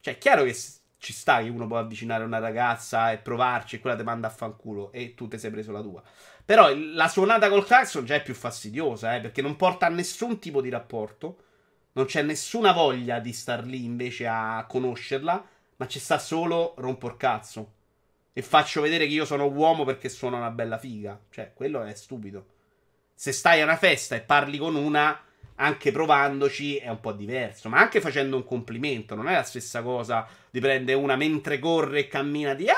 Cioè, è chiaro che ci sta che uno può avvicinare una ragazza e provarci e quella ti manda a fanculo e tu ti sei preso la tua. Però la suonata col clacson già è più fastidiosa, eh, perché non porta a nessun tipo di rapporto. Non c'è nessuna voglia di star lì invece a conoscerla, ma ci sta solo rompor cazzo e faccio vedere che io sono uomo perché sono una bella figa. Cioè, quello è stupido. Se stai a una festa e parli con una, anche provandoci è un po' diverso, ma anche facendo un complimento, non è la stessa cosa di prendere una mentre corre e cammina di ah!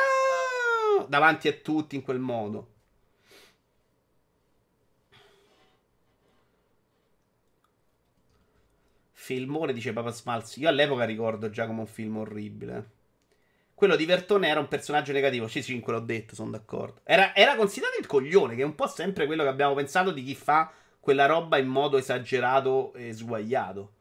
davanti a tutti in quel modo. Filmone, dice Papa Smalzi. Io all'epoca ricordo già come un film orribile. Quello di Vertone era un personaggio negativo. C5 l'ho detto, sono d'accordo. Era, era considerato il coglione, che è un po' sempre quello che abbiamo pensato di chi fa quella roba in modo esagerato e sguagliato.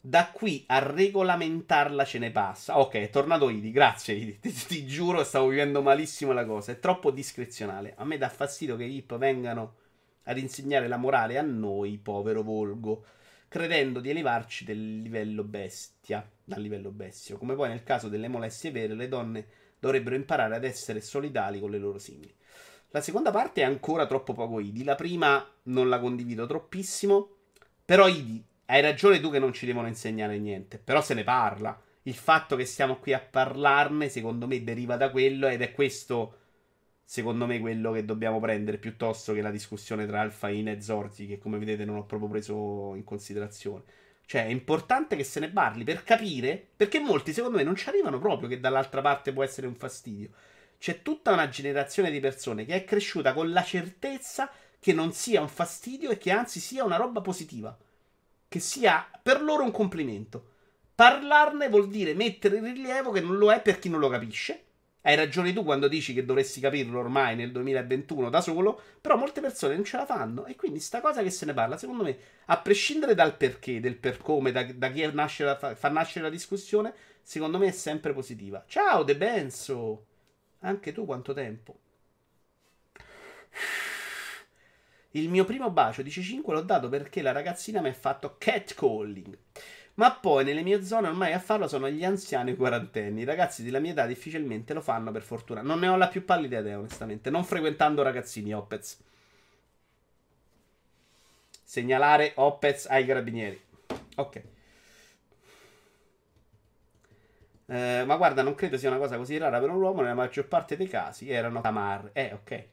Da qui a regolamentarla ce ne passa. Ok, è tornato Idi. Grazie, Idi. Ti, ti, giuro, stavo vivendo malissimo la cosa. È troppo discrezionale. A me dà fastidio che i hip vengano ad insegnare la morale a noi, povero volgo credendo di elevarci del livello bestia, dal livello bestio. Come poi nel caso delle molestie vere, le donne dovrebbero imparare ad essere solidali con le loro simili. La seconda parte è ancora troppo poco Idi. La prima non la condivido troppissimo. Però Idi, hai ragione tu che non ci devono insegnare niente. Però se ne parla. Il fatto che stiamo qui a parlarne, secondo me, deriva da quello ed è questo secondo me quello che dobbiamo prendere piuttosto che la discussione tra Alfain e Zorzi che come vedete non ho proprio preso in considerazione. Cioè è importante che se ne parli per capire perché molti secondo me non ci arrivano proprio che dall'altra parte può essere un fastidio. C'è tutta una generazione di persone che è cresciuta con la certezza che non sia un fastidio e che anzi sia una roba positiva. Che sia per loro un complimento. Parlarne vuol dire mettere in rilievo che non lo è per chi non lo capisce hai ragione tu quando dici che dovresti capirlo ormai nel 2021 da solo, però molte persone non ce la fanno e quindi sta cosa che se ne parla, secondo me, a prescindere dal perché, del per come, da, da chi nasce la, fa nascere la discussione, secondo me è sempre positiva. Ciao De Benzo! Anche tu quanto tempo? Il mio primo bacio, dice 5, l'ho dato perché la ragazzina mi ha fatto catcalling. Ma poi nelle mie zone ormai a farlo sono gli anziani quarantenni. I ragazzi della mia età difficilmente lo fanno per fortuna. Non ne ho la più pallida idea, onestamente. Non frequentando ragazzini, Opez. Segnalare Opez ai carabinieri. Ok. Eh, ma guarda, non credo sia una cosa così rara per un uomo. Nella maggior parte dei casi erano tamarre. Eh, ok.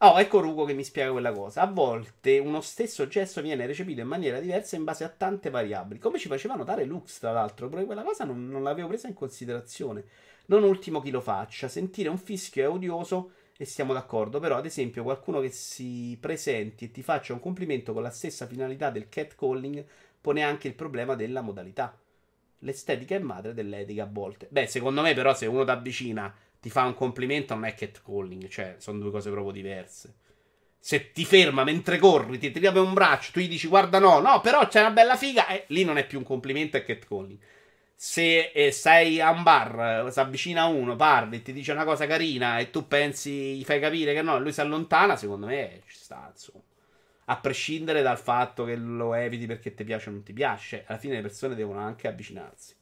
Oh, ecco Rugo che mi spiega quella cosa. A volte uno stesso gesto viene recepito in maniera diversa in base a tante variabili. Come ci faceva notare Lux, tra l'altro, perché quella cosa non, non l'avevo presa in considerazione. Non ultimo chi lo faccia. Sentire un fischio è odioso e siamo d'accordo. Però, ad esempio, qualcuno che si presenti e ti faccia un complimento con la stessa finalità del catcalling pone anche il problema della modalità. L'estetica è madre dell'etica a volte. Beh, secondo me, però, se uno ti avvicina ti fa un complimento non è catcalling, cioè sono due cose proprio diverse. Se ti ferma mentre corri, ti tira per un braccio, tu gli dici guarda no, no, però c'è una bella figa, eh, lì non è più un complimento, è catcalling. Se eh, sei a un bar, eh, si avvicina uno, parli, ti dice una cosa carina e tu pensi, gli fai capire che no, lui si allontana, secondo me ci sta, insomma. A prescindere dal fatto che lo eviti perché ti piace o non ti piace, alla fine le persone devono anche avvicinarsi.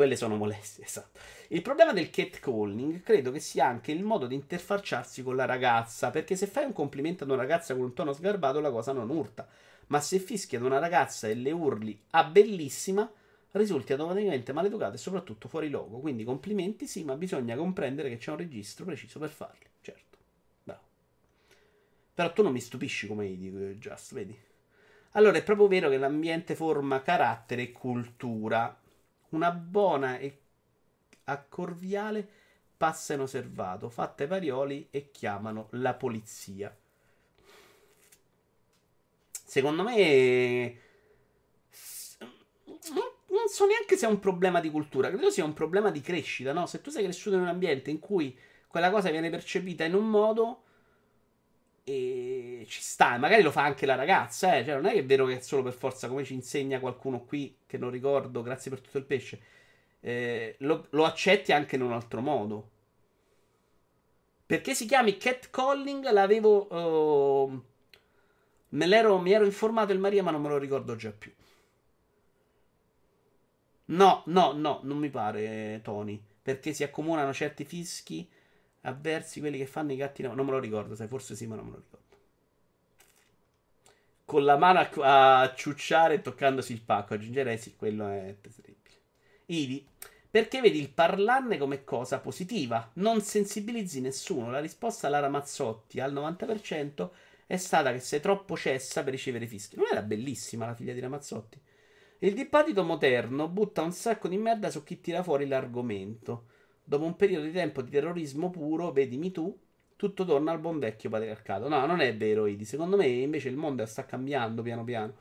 Quelle sono molestie, [laughs] esatto. Il problema del catcalling credo che sia anche il modo di interfacciarsi con la ragazza, perché se fai un complimento ad una ragazza con un tono sgarbato la cosa non urta, ma se fischi ad una ragazza e le urli a bellissima, risulti automaticamente maleducato e soprattutto fuori luogo. Quindi complimenti sì, ma bisogna comprendere che c'è un registro preciso per farli, certo. Bravo. Però tu non mi stupisci come dico, Just, vedi? Allora è proprio vero che l'ambiente forma carattere e cultura. Una buona e a Corviale passa inosservato, fatta ai parioli e chiamano la polizia. Secondo me non so neanche se è un problema di cultura, credo sia un problema di crescita, no? Se tu sei cresciuto in un ambiente in cui quella cosa viene percepita in un modo e ci sta, magari lo fa anche la ragazza, eh? cioè non è che è vero che è solo per forza come ci insegna qualcuno qui che non ricordo, grazie per tutto il pesce eh, lo, lo, accetti anche in un altro modo. Perché si chiami catcalling? L'avevo. Uh, me l'ero, mi ero informato il Maria, ma non me lo ricordo già più. No, no, no, non mi pare, Tony. Perché si accomunano certi fischi avversi, quelli che fanno i gatti. No, non me lo ricordo, sai, forse sì, ma non me lo ricordo. Con la mano a, a ciucciare e toccandosi il pacco, aggiungerei sì, quello è terribile. Ivi, perché vedi il parlarne come cosa positiva, non sensibilizzi nessuno. La risposta alla Ramazzotti al 90% è stata che sei troppo cessa per ricevere fischi. Non era bellissima la figlia di Ramazzotti? Il dibattito moderno butta un sacco di merda su chi tira fuori l'argomento. Dopo un periodo di tempo di terrorismo puro, vedimi tu, tutto torna al buon vecchio patriarcato. No, non è vero, Idi. Secondo me invece il mondo sta cambiando piano piano.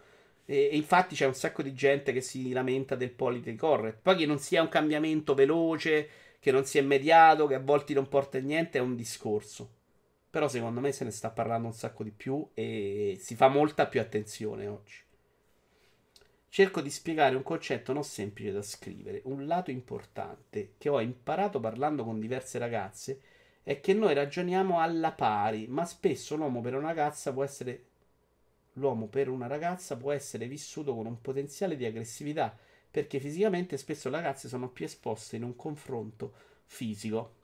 E, e infatti c'è un sacco di gente che si lamenta del politically correct. Poi che non sia un cambiamento veloce, che non sia immediato, che a volte non porta a niente, è un discorso. Però secondo me se ne sta parlando un sacco di più e si fa molta più attenzione oggi. Cerco di spiegare un concetto non semplice da scrivere. Un lato importante che ho imparato parlando con diverse ragazze è che noi ragioniamo alla pari, ma spesso l'uomo per una ragazza può essere l'uomo per una ragazza può essere vissuto con un potenziale di aggressività, perché fisicamente spesso le ragazze sono più esposte in un confronto fisico.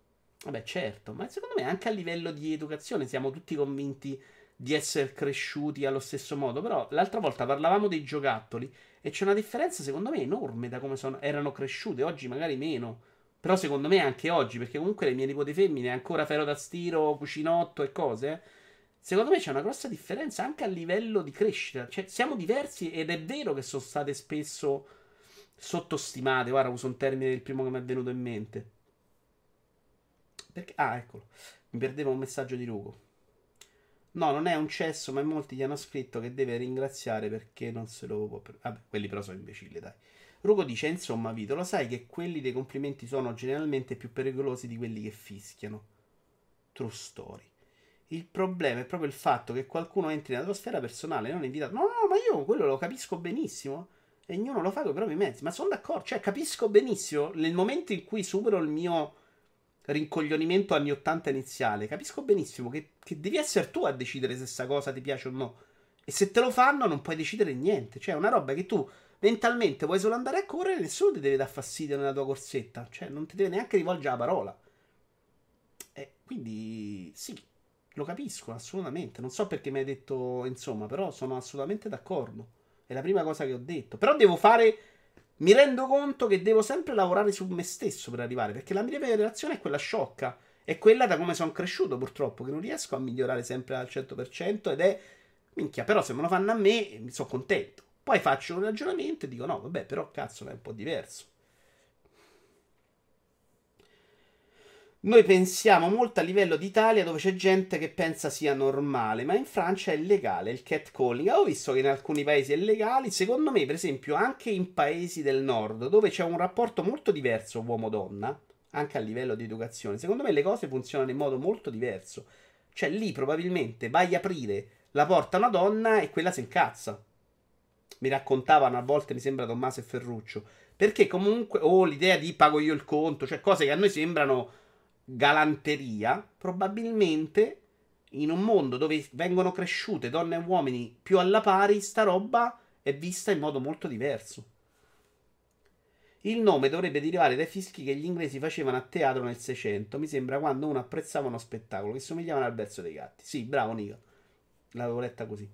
Vabbè, certo, ma secondo me anche a livello di educazione siamo tutti convinti di essere cresciuti allo stesso modo. Però l'altra volta parlavamo dei giocattoli e c'è una differenza, secondo me, enorme da come sono, erano cresciute. Oggi magari meno. Però secondo me anche oggi, perché comunque le mie nipoti femmine ancora ferro da stiro, cucinotto e cose. Secondo me c'è una grossa differenza anche a livello di crescita. Cioè, siamo diversi ed è vero che sono state spesso sottostimate. Guarda, uso un termine del primo che mi è venuto in mente. Perché? Ah, eccolo. Mi perdevo un messaggio di Rugo. No, non è un cesso, ma molti gli hanno scritto che deve ringraziare perché non se lo può. Vabbè, quelli però sono imbecilli, dai. Rugo dice: Insomma, Vito, lo sai che quelli dei complimenti sono generalmente più pericolosi di quelli che fischiano. True story. Il problema è proprio il fatto che qualcuno entri nella tua sfera personale non invitato. No, no, ma io quello lo capisco benissimo. E ognuno lo fa con i propri mezzi. Ma sono d'accordo, cioè capisco benissimo nel momento in cui supero il mio rincoglionimento anni 80 iniziale, capisco benissimo che, che devi essere tu a decidere se questa cosa ti piace o no. E se te lo fanno non puoi decidere niente. Cioè, è una roba che tu mentalmente vuoi solo andare a correre, nessuno ti deve dar fastidio nella tua corsetta. Cioè, non ti deve neanche rivolgere la parola. E quindi, sì, lo capisco assolutamente. Non so perché mi hai detto, insomma, però sono assolutamente d'accordo. È la prima cosa che ho detto. Però devo fare mi rendo conto che devo sempre lavorare su me stesso per arrivare, perché la mia relazione è quella sciocca, è quella da come sono cresciuto purtroppo, che non riesco a migliorare sempre al 100% ed è, minchia, però se me lo fanno a me mi sono contento. Poi faccio un ragionamento e dico no, vabbè, però cazzo è un po' diverso. Noi pensiamo molto a livello d'Italia dove c'è gente che pensa sia normale, ma in Francia è legale il catcalling. Ho visto che in alcuni paesi è legale, secondo me per esempio anche in paesi del nord dove c'è un rapporto molto diverso uomo-donna, anche a livello di educazione, secondo me le cose funzionano in modo molto diverso. Cioè lì probabilmente vai a aprire la porta a una donna e quella si incazza. Mi raccontavano a volte, mi sembra Tommaso e Ferruccio, perché comunque, o oh, l'idea di pago io il conto, cioè cose che a noi sembrano galanteria, probabilmente in un mondo dove vengono cresciute donne e uomini più alla pari, sta roba è vista in modo molto diverso. Il nome dovrebbe derivare dai fischi che gli inglesi facevano a teatro nel 600, mi sembra quando uno apprezzava uno spettacolo che somigliavano al verso dei gatti. Sì, bravo Nico. L'avevo letta così.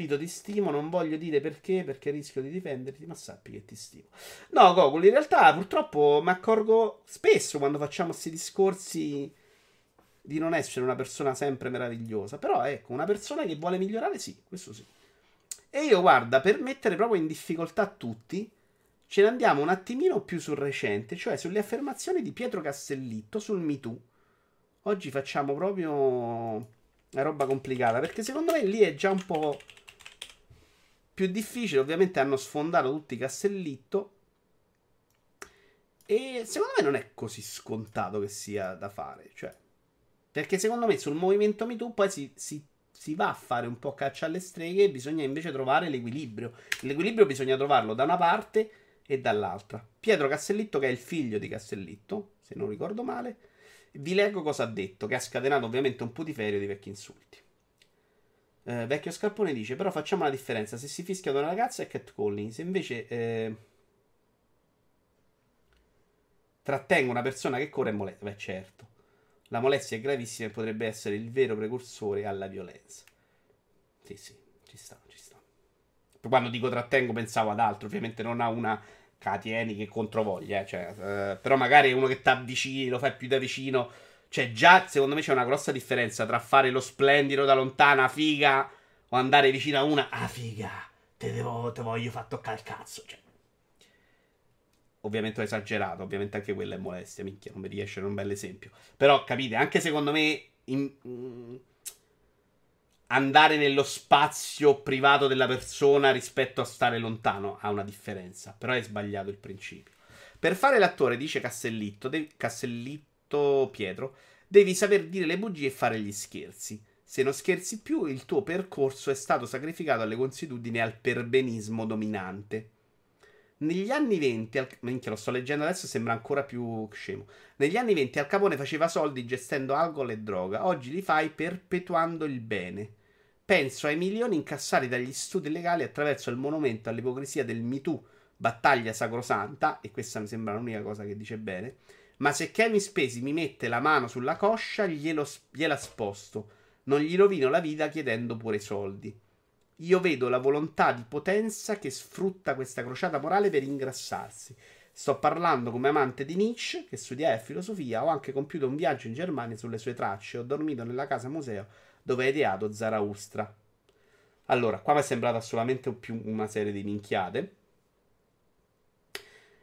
Vito, ti stimo, non voglio dire perché, perché rischio di difenderti, ma sappi che ti stimo. No, Gogol, in realtà purtroppo mi accorgo spesso quando facciamo questi discorsi di non essere una persona sempre meravigliosa. Però ecco, una persona che vuole migliorare, sì, questo sì. E io, guarda, per mettere proprio in difficoltà tutti, ce ne andiamo un attimino più sul recente, cioè sulle affermazioni di Pietro Castellitto sul MeToo. Oggi facciamo proprio una roba complicata, perché secondo me lì è già un po' più difficile, ovviamente hanno sfondato tutti i castellitto. E secondo me non è così scontato che sia da fare. Cioè, perché secondo me sul movimento MeToo poi si, si, si va a fare un po' caccia alle streghe e bisogna invece trovare l'equilibrio. L'equilibrio bisogna trovarlo da una parte e dall'altra. Pietro Castellitto, che è il figlio di Castellitto, se non ricordo male, vi leggo cosa ha detto, che ha scatenato ovviamente un putiferio di vecchi insulti. Eh, vecchio Scarpone dice: Però facciamo la differenza. Se si fischia da una ragazza è catcalling. Se invece eh, trattengo una persona che corre è molestia. Beh, certo. La molestia è gravissima e potrebbe essere il vero precursore alla violenza. Sì, sì, ci sta, ci sta. Quando dico trattengo pensavo ad altro. Ovviamente non a una catieni che controvoglia. Eh, cioè, eh, però magari uno che sta vicino, lo fai più da vicino Cioè, già secondo me c'è una grossa differenza tra fare lo splendido da lontana, figa, o andare vicino a una, ah, figa, te, devo, te voglio far toccare il cazzo. Cioè, ovviamente ho esagerato, ovviamente anche quella è molestia, minchia, non mi riesce un bel esempio. Però capite, anche secondo me in, mm, andare nello spazio privato della persona rispetto a stare lontano ha una differenza, però è sbagliato il principio. Per fare l'attore, dice Castellitto, devi, Castellitto Pietro, devi saper dire le bugie e fare gli scherzi. Se non scherzi più, il tuo percorso è stato sacrificato alle consuetudini e al perbenismo dominante. Negli anni 20, al... minchia, lo sto leggendo adesso, sembra ancora più scemo. Negli anni 20 Al Capone faceva soldi gestendo alcol e droga, oggi li fai perpetuando il bene. Penso ai milioni incassati dagli studi legali attraverso il monumento all'ipocrisia del MeToo, battaglia sacrosanta, e questa mi sembra l'unica cosa che dice bene. Ma se Kevin Spacey mi mette la mano sulla coscia, glielo, gliela sposto. Non gli rovino la vita chiedendo pure soldi. Io vedo la volontà di potenza che sfrutta questa crociata morale per ingrassarsi. Sto parlando come amante di Nietzsche, che studia filosofia, ho anche compiuto un viaggio in Germania sulle sue tracce, ho dormito nella casa museo dove ha ideato Zaraustra. Allora, qua mi è sembrata solamente più una serie di minchiate.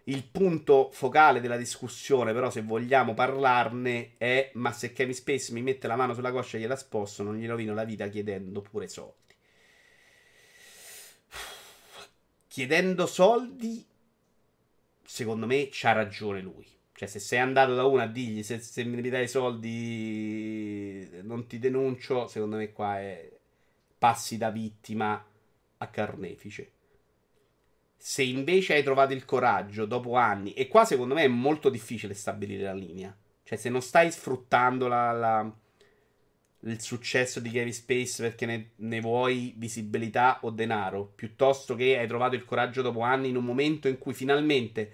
Il punto focale della discussione, però, se vogliamo parlarne, è: ma se Kevin Space mi mette la mano sulla coscia e gliela sposto, non gli rovino la vita chiedendo pure soldi. chiedendo soldi, secondo me c'ha ragione lui. Cioè, se sei andato da uno a dirgli se, se mi dai soldi non ti denuncio, secondo me qua è passi da vittima a carnefice. Se invece hai trovato il coraggio dopo anni, e qua secondo me è molto difficile stabilire la linea. Cioè, se non stai sfruttando la, la il successo di Kevin Space perché ne, ne, vuoi visibilità o denaro, piuttosto che hai trovato il coraggio dopo anni in un momento in cui finalmente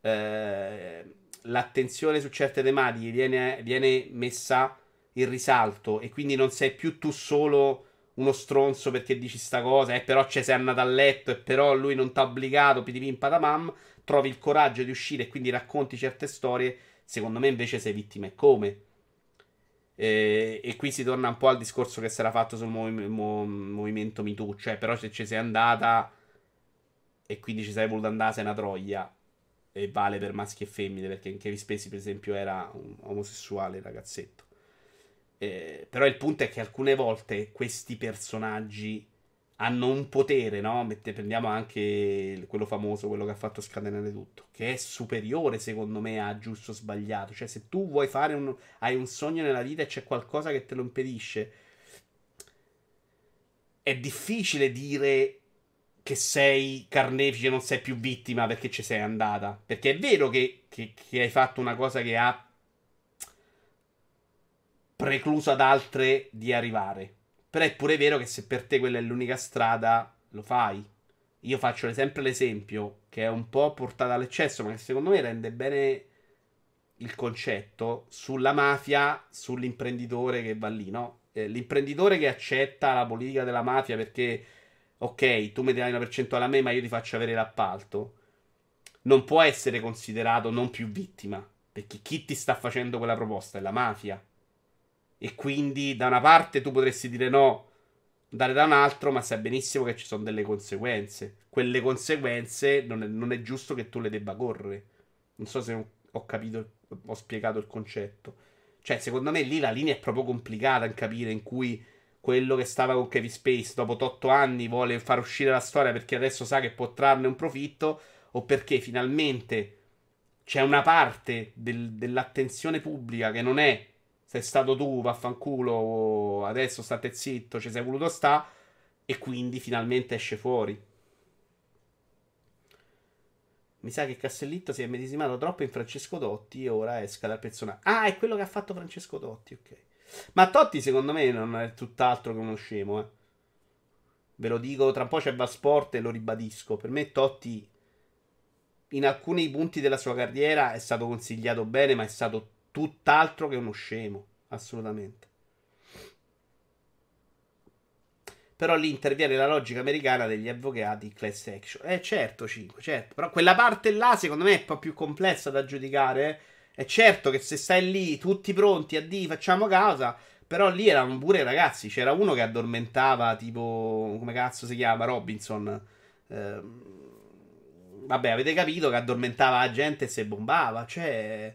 eh, l'attenzione su certe tematiche viene, viene, messa in risalto e quindi non sei più tu solo uno stronzo perché dici sta cosa e eh, però ci sei andato a letto e però lui non ti ha obbligato, pidivim patamam, trovi il coraggio di uscire e quindi racconti certe storie, secondo me invece sei vittima e come? E, e, qui si torna un po' al discorso che si era fatto sul movi- mo- movimento MeToo. Cioè, però, se ci sei andata e quindi ci sei voluta andare, sei una troia. E vale per maschi e femmine, perché in Kevin Spacey, per esempio, era un omosessuale ragazzetto. Eh, però il punto è che alcune volte questi personaggi hanno un potere, no? Mette, prendiamo anche quello famoso, quello che ha fatto scatenare tutto, che è superiore secondo me a giusto o sbagliato. Cioè, se tu vuoi fare un. hai un sogno nella vita e c'è qualcosa che te lo impedisce, è difficile dire che sei carnefice, non sei più vittima perché ci sei andata. Perché è vero che, che, che hai fatto una cosa che ha precluso ad altre di arrivare. Però è pure vero che se per te quella è l'unica strada, lo fai. Io faccio sempre l'esempio, che è un po' portato all'eccesso, ma che secondo me rende bene il concetto sulla mafia, sull'imprenditore che va lì, no? Eh, l'imprenditore che accetta la politica della mafia perché, ok, tu mi dai una percentuale a me, ma io ti faccio avere l'appalto, non può essere considerato non più vittima, perché chi ti sta facendo quella proposta è la mafia. E quindi da una parte tu potresti dire no, andare da un altro, ma sai benissimo che ci sono delle conseguenze. Quelle conseguenze non è, non è giusto che tu le debba correre. Non so se ho capito, ho spiegato il concetto. Cioè, secondo me lì la linea è proprio complicata in capire in cui quello che stava con Kevin Space dopo 8 anni vuole far uscire la storia perché adesso sa che può trarne un profitto o perché finalmente c'è una parte del, dell'attenzione pubblica che non è sei stato tu, vaffanculo, adesso state zitto, ci sei voluto sta, e quindi finalmente esce fuori. Mi sa che Castellitto si è medesimato troppo in Francesco Totti e ora esca dal personaggio. Ah, è quello che ha fatto Francesco Totti, ok. Ma Totti secondo me non è tutt'altro che uno scemo, eh. Ve lo dico, tra un po' c'è Vasport e lo ribadisco. Per me Totti in alcuni punti della sua carriera è stato consigliato bene, ma è stato tutt'altro che uno scemo, assolutamente. Però lì interviene la logica americana degli avvocati class action. Eh certo, 5, certo. Però quella parte là secondo me è un po' più complessa da giudicare. È certo che se stai lì tutti pronti a di facciamo casa, però lì erano pure ragazzi, c'era uno che addormentava tipo come cazzo si chiama Robinson. Eh, vabbè, avete capito che addormentava la gente e si bombava, cioè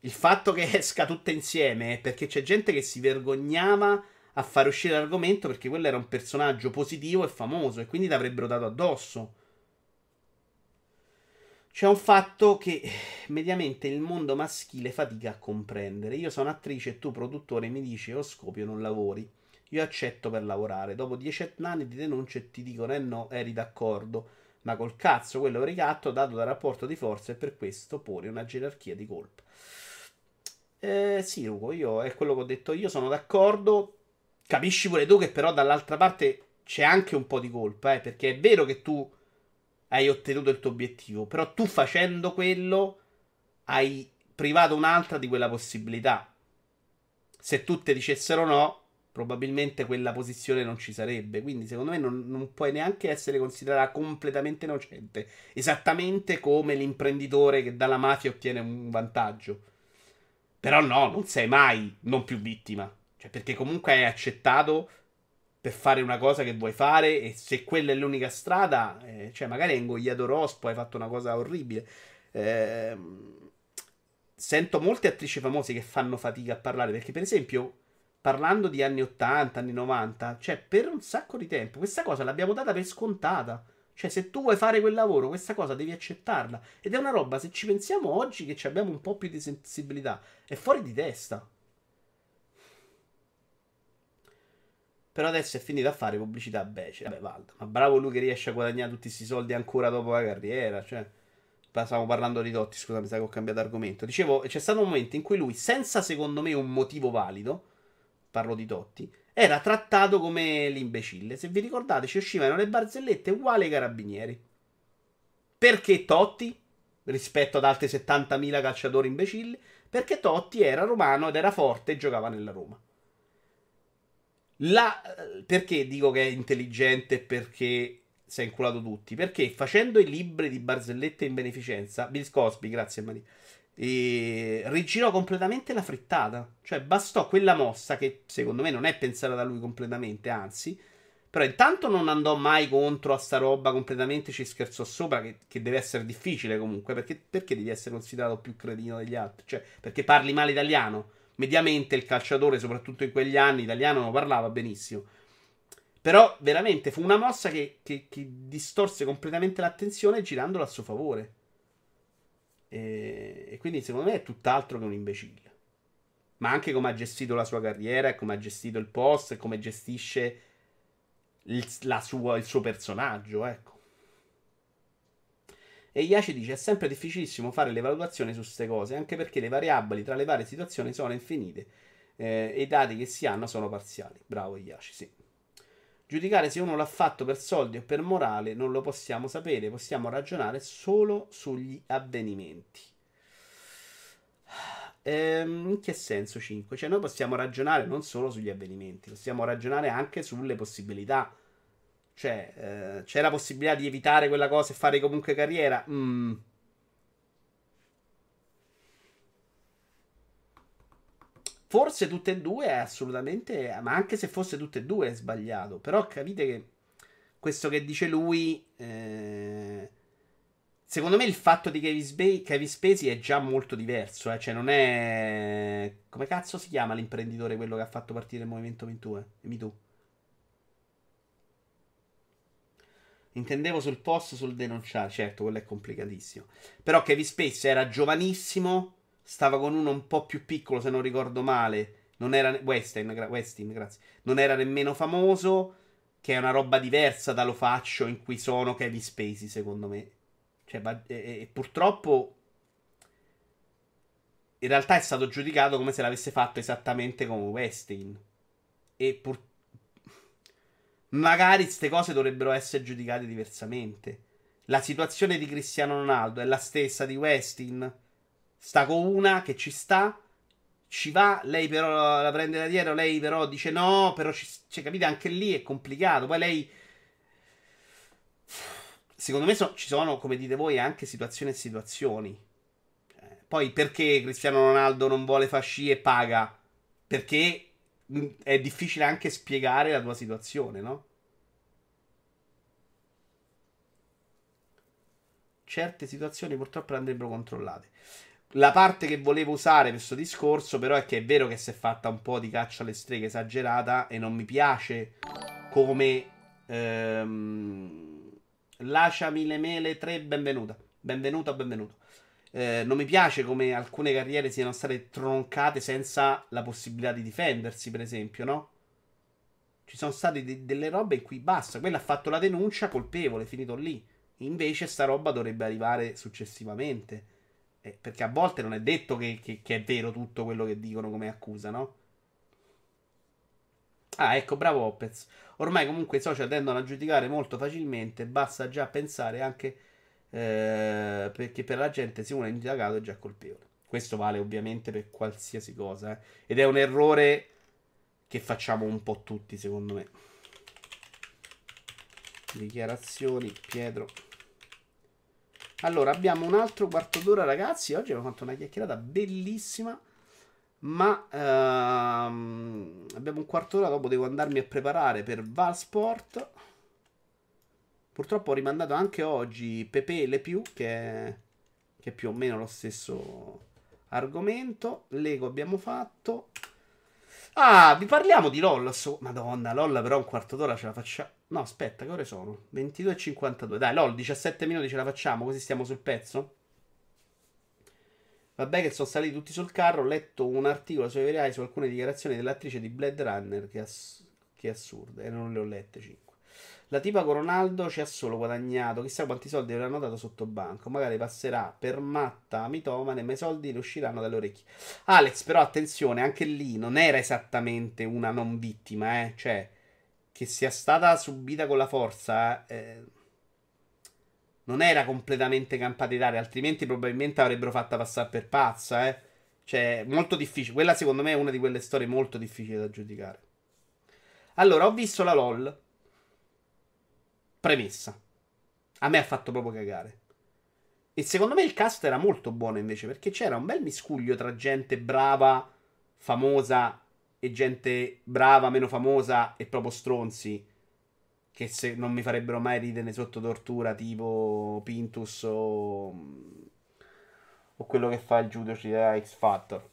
il fatto che esca tutta insieme è perché c'è gente che si vergognava a fare uscire l'argomento perché quello era un personaggio positivo e famoso e quindi l'avrebbero dato addosso. C'è un fatto che mediamente il mondo maschile fatica a comprendere. Io sono attrice e tu produttore mi dici o scopio non lavori. Io accetto per lavorare. Dopo dieci anni di denunce ti dicono eh no, eri d'accordo. Ma col cazzo quello ricatto dato dal rapporto di forza e per questo pone una gerarchia di colpa. Eh, sì, Ugo, io è quello che ho detto. Io sono d'accordo. Capisci pure tu che però dall'altra parte c'è anche un po' di colpa, eh, perché è vero che tu hai ottenuto il tuo obiettivo, però tu facendo quello hai privato un'altra di quella possibilità. Se tutte dicessero no, probabilmente quella posizione non ci sarebbe. Quindi, secondo me, non, non puoi neanche essere considerata completamente innocente. Esattamente come l'imprenditore che dalla mafia ottiene un vantaggio. Però no, non sei mai non più vittima. Cioè, perché comunque hai accettato per fare una cosa che vuoi fare e se quella è l'unica strada, eh, cioè magari hai ingoiato Rospo, hai fatto una cosa orribile. Eh, sento molte attrici famose che fanno fatica a parlare perché per esempio parlando di anni 80, anni 90, cioè per un sacco di tempo questa cosa l'abbiamo data per scontata. Cioè, se tu vuoi fare quel lavoro, questa cosa devi accettarla. Ed è una roba, se ci pensiamo oggi che abbiamo un po' più di sensibilità, è fuori di testa. Però adesso è finito a fare pubblicità becera. Vabbè, Valdo, ma bravo lui che riesce a guadagnare tutti questi soldi ancora dopo la carriera. Cioè, stavamo parlando di Totti, scusa, mi sa che ho cambiato argomento. Dicevo, c'è stato un momento in cui lui, senza secondo me un motivo valido, parlo di Totti, era trattato come l'imbecille. Se vi ricordate, ci uscivano le barzellette uguali ai carabinieri. Perché Totti, rispetto ad altri 70.000 calciatori imbecilli? Perché Totti era romano ed era forte e giocava nella Roma. La, perché dico che è intelligente perché si è inculato tutti? Perché facendo i libri di barzellette in beneficenza, Bill Cosby, grazie Maria, e rigirò completamente la frittata. Cioè, bastò quella mossa che secondo me non è pensata da lui completamente, anzi. Però intanto non andò mai contro a sta roba completamente, ci scherzò sopra, che, che deve essere difficile comunque, perché, perché devi essere considerato più cretino degli altri? Cioè, perché parli male italiano? mediamente il calciatore, soprattutto in quegli anni, italiano non parlava benissimo. Però veramente fu una mossa che, che, che distorse completamente l'attenzione girandola a suo favore. E, e, quindi secondo me è tutt'altro che un imbecille. Ma anche come ha gestito la sua carriera, come ha gestito il post, come gestisce il, sua, il suo personaggio, ecco. E Iaci dice: È sempre difficilissimo fare le valutazioni su queste cose, anche perché le variabili tra le varie situazioni sono infinite eh, e i dati che si hanno sono parziali. Bravo Iaci, sì. Giudicare se uno l'ha fatto per soldi o per morale non lo possiamo sapere, possiamo ragionare solo sugli avvenimenti. Ehm, in che senso 5? Cioè noi possiamo ragionare non solo sugli avvenimenti, possiamo ragionare anche sulle possibilità cioè, eh, c'è la possibilità di evitare quella cosa e fare comunque carriera? Mm. Forse tutte e due è assolutamente. Ma anche se fosse tutte e due è sbagliato. Però capite che questo che dice lui. Eh, secondo me il fatto di Kevin, Sp- Kevin Spacey è già molto diverso. Eh? Cioè, non è. Come cazzo si chiama l'imprenditore quello che ha fatto partire il movimento MeToo? Eh? MeToo. Intendevo sul post, sul denunciare. Certo, quello è complicatissimo. Però Kevin Space era giovanissimo. Stava con uno un po' più piccolo, se non ricordo male. Non era. Westin, gra- Westin grazie. Non era nemmeno famoso. Che è una roba diversa da Lo Faccio in cui sono Kevin Spacey, secondo me. Cioè, e, e, purtroppo. In realtà è stato giudicato come se l'avesse fatto esattamente come Westin. E purtroppo magari queste cose dovrebbero essere giudicate diversamente. La situazione di Cristiano Ronaldo è la stessa di Westin. Sta con una che ci sta, ci va, lei però la prende da dietro, lei però dice no, però ci, cioè, capite, anche lì è complicato. Poi lei... Secondo me so, ci sono, come dite voi, anche situazioni e situazioni. Cioè, Poi perché Cristiano Ronaldo non vuole fare sci e paga? Perché è difficile anche spiegare la tua situazione, no? Certe situazioni purtroppo andrebbero controllate. La parte che volevo usare per questo discorso, però, è che è vero che si è fatta un po' di caccia alle streghe esagerata e non mi piace come. Ehm, lasciami le mele 3, benvenuta. Benvenuto, benvenuto. Eh, non mi piace come alcune carriere siano state troncate senza la possibilità di difendersi, per esempio, no? Ci sono state de- delle robe in cui basta. Quella ha fatto la denuncia, colpevole, finito lì. Invece, sta roba dovrebbe arrivare successivamente. Eh, perché a volte non è detto che, che, che, è vero tutto quello che dicono come accusa, no? Ah, ecco, bravo Opez. Ormai comunque i social tendono a giudicare molto facilmente, basta già pensare anche eh, perché per la gente se uno è indagato è già colpevole. Questo vale ovviamente per qualsiasi cosa, eh. ed è un errore che facciamo un po' tutti, secondo me. Dichiarazioni, Pietro. Allora, abbiamo un altro quarto d'ora, ragazzi. Oggi abbiamo fatto una chiacchierata bellissima. Ma ehm, abbiamo un quarto d'ora. Dopo devo andarmi a preparare per Valsport. Purtroppo ho rimandato anche oggi Pepe Le Più, che è, che è più o meno lo stesso argomento. Lego abbiamo fatto. Ah, vi parliamo di LOL. So- Madonna, LOL però un quarto d'ora ce la facciamo. No, aspetta, che ore sono? 22.52. Dai, LOL, 17 minuti ce la facciamo, così stiamo sul pezzo. Vabbè che sono saliti tutti sul carro, ho letto un articolo sui verai su alcune dichiarazioni dell'attrice di Blade Runner, che, ass- che assurde, e non le ho lette 5. La tipa con Ronaldo ci ha solo guadagnato, chissà quanti soldi avranno dato sotto banco. Magari passerà per matta mitomane, ma i soldi le usciranno dalle orecchie. Alex, però attenzione, anche lì non era esattamente una non vittima, eh. Cioè, che sia stata subita con la forza, eh, non era completamente campata d'aria, altrimenti probabilmente avrebbero fatta passare per pazza, eh. Cioè, molto difficile. Quella secondo me è una di quelle storie molto difficili da giudicare. Allora, ho visto la LOL. Premessa. A me ha fatto proprio cagare. E secondo me il cast era molto buono invece, perché c'era un bel miscuglio tra gente brava, famosa e gente brava, meno famosa e proprio stronzi che se non mi farebbero mai ridere sotto tortura tipo Pintus o, o quello che fa il giudice da X Factor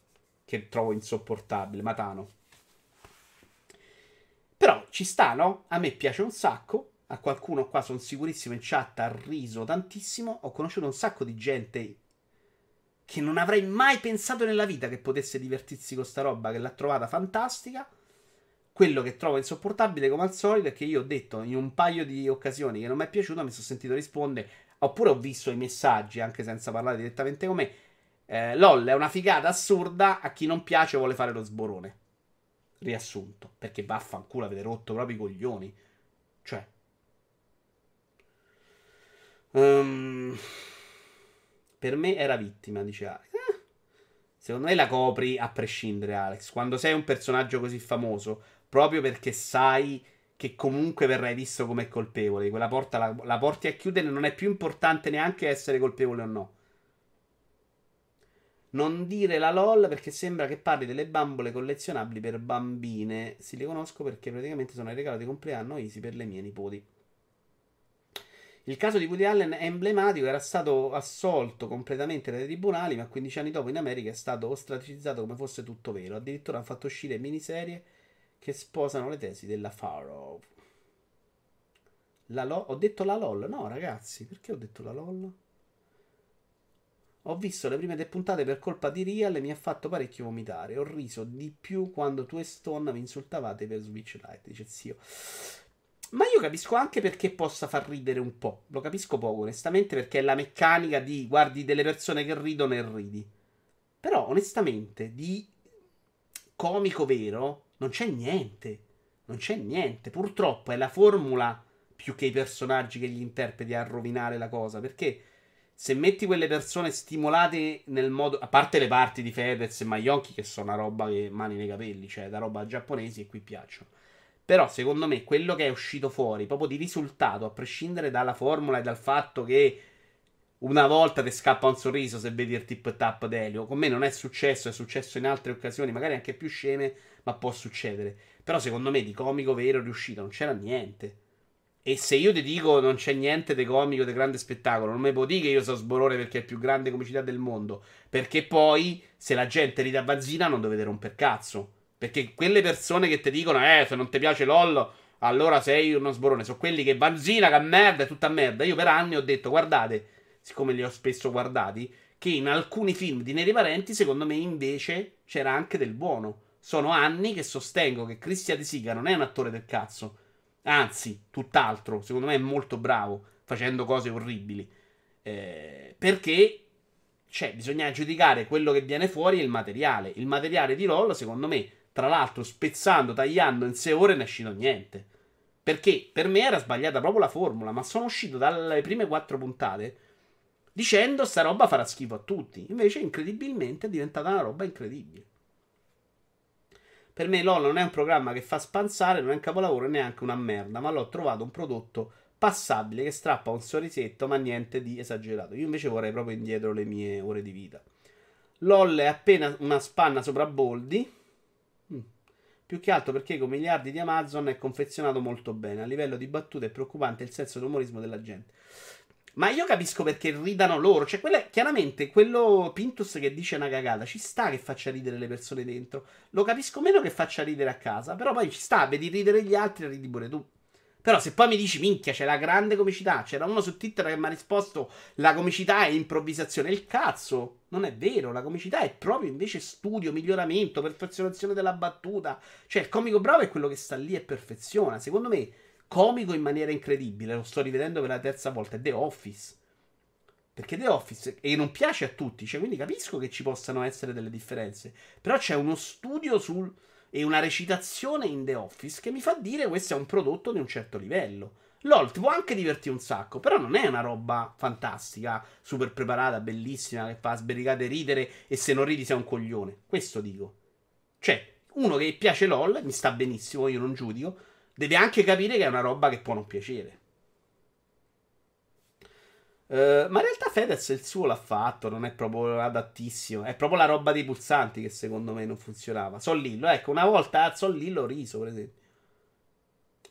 che trovo insopportabile, Matano. Però ci sta, no? A me piace un sacco. A qualcuno qua sono sicurissimo in chat ha riso tantissimo. Ho conosciuto un sacco di gente che non avrei mai pensato nella vita che potesse divertirsi con sta roba, che l'ha trovata fantastica. Quello che trovo insopportabile, come al solito, è che io ho detto in un paio di occasioni che non mi è piaciuto, mi sono sentito rispondere, oppure ho visto i messaggi, anche senza parlare direttamente con me. Eh, LOL è una figata assurda, a chi non piace vuole fare lo sborone. Riassunto, perché vaffanculo avete rotto proprio i coglioni. Cioè... Um, per me era vittima, dice Alex. Eh, secondo me la copri a prescindere, Alex. Quando sei un personaggio così famoso, proprio perché sai che comunque verrai visto come colpevole. Quella porta la, la porti a chiudere, non è più importante neanche essere colpevole o no. Non dire la LOL perché sembra che parli delle bambole collezionabili per bambine. Si le conosco perché praticamente sono il regalo di compleanno easy per le mie nipoti. Il caso di Woody Allen è emblematico, era stato assolto completamente dai tribunali, ma 15 anni dopo in America è stato ostracizzato come fosse tutto vero. Addirittura hanno fatto uscire miniserie che sposano le tesi della Farrow. La lo- ho detto la LOL? No, ragazzi, perché ho detto la LOL? Ho visto le prime tre puntate per colpa di Real e mi ha fatto parecchio vomitare. Ho riso di più quando tu e Stone mi insultavate per Switch Lite, dice zio. Ma io capisco anche perché possa far ridere un po'. Lo capisco poco, onestamente, perché è la meccanica di guardi delle persone che ridono e ridi. Però, onestamente, di comico vero non c'è niente. Non c'è niente. Purtroppo è la formula più che i personaggi che gli interpreti a rovinare la cosa. Perché se metti quelle persone stimolate nel modo. A parte le parti di Fedez e Maionchi, che sono una roba che mani nei capelli, cioè da roba giapponesi e qui piacciono. Però secondo me quello che è uscito fuori, proprio di risultato, a prescindere dalla formula e dal fatto che una volta ti scappa un sorriso se vedi il tip tap d'Elio. Con me non è successo, è successo in altre occasioni, magari anche più sceme, ma può succedere. Però secondo me di comico vero riuscito non c'era niente. E se io ti dico non c'è niente di comico, di grande spettacolo, non mi può dire che io so sborone perché è il più grande comicità del mondo. Perché poi, se la gente ride a Vanzina, non dovete romper cazzo. Perché quelle persone che ti dicono, eh, se non ti piace LOL, allora sei uno sborone. Sono quelli che Vanzina, che merda, è tutta merda. Io per anni ho detto, guardate, siccome li ho spesso guardati, che in alcuni film di Neri Parenti, secondo me invece c'era anche del buono. Sono anni che sostengo che Christian De Siga non è un attore del cazzo Anzi, tutt'altro. Secondo me è molto bravo facendo cose orribili. Eh, perché cioè, bisogna giudicare quello che viene fuori e il materiale. Il materiale di LOL, secondo me, tra l'altro, spezzando, tagliando in 6 ore, ne è uscito niente. Perché per me era sbagliata proprio la formula, ma sono uscito dalle prime 4 puntate dicendo sta roba farà schifo a tutti. Invece, incredibilmente, è diventata una roba incredibile. Per me LOL non è un programma che fa spanzare, non è un capolavoro neanche una merda, ma l'ho trovato un prodotto passabile che strappa un sorrisetto, ma niente di esagerato. Io invece vorrei proprio indietro le mie ore di vita. LOL è appena una spanna sopra Boldi. Più che altro perché con miliardi di Amazon è confezionato molto bene. A livello di battute è preoccupante il senso d'umorismo della gente. Ma io capisco perché ridano loro. Cioè, quella, chiaramente, quello Pintus che dice una cagata, ci sta che faccia ridere le persone dentro. Lo capisco meno che faccia ridere a casa. Però poi ci sta, vedi ridere gli altri e ridi pure tu. Però se poi mi dici, minchia, c'è la grande comicità. C'era uno su Twitter che mi ha risposto, la comicità è improvvisazione. Il cazzo, non è vero. La comicità è proprio invece studio, miglioramento, perfezionazione della battuta. Cioè, il comico bravo è quello che sta lì e perfeziona. Secondo me comico in maniera incredibile. Lo sto rivedendo per la terza volta. È The Office. Perché The Office, e non piace a tutti, cioè, quindi capisco che ci possano essere delle differenze. Però c'è uno studio sul, e una recitazione in The Office che mi fa dire questo è un prodotto di un certo livello. LOL ti può anche divertire un sacco, però non è una roba fantastica, super preparata, bellissima, che fa sbericate ridere e se non ridi sei un coglione. Questo dico. Cioè, uno che piace LOL, mi sta benissimo, io non giudico, deve anche capire che è una roba che può non piacere. Uh, ma in realtà Fedez il suo l'ha fatto, non è proprio adattissimo. È proprio la roba dei pulsanti che secondo me non funzionava. Sol Lillo, ecco, una volta a Sol Lillo ho riso, per esempio.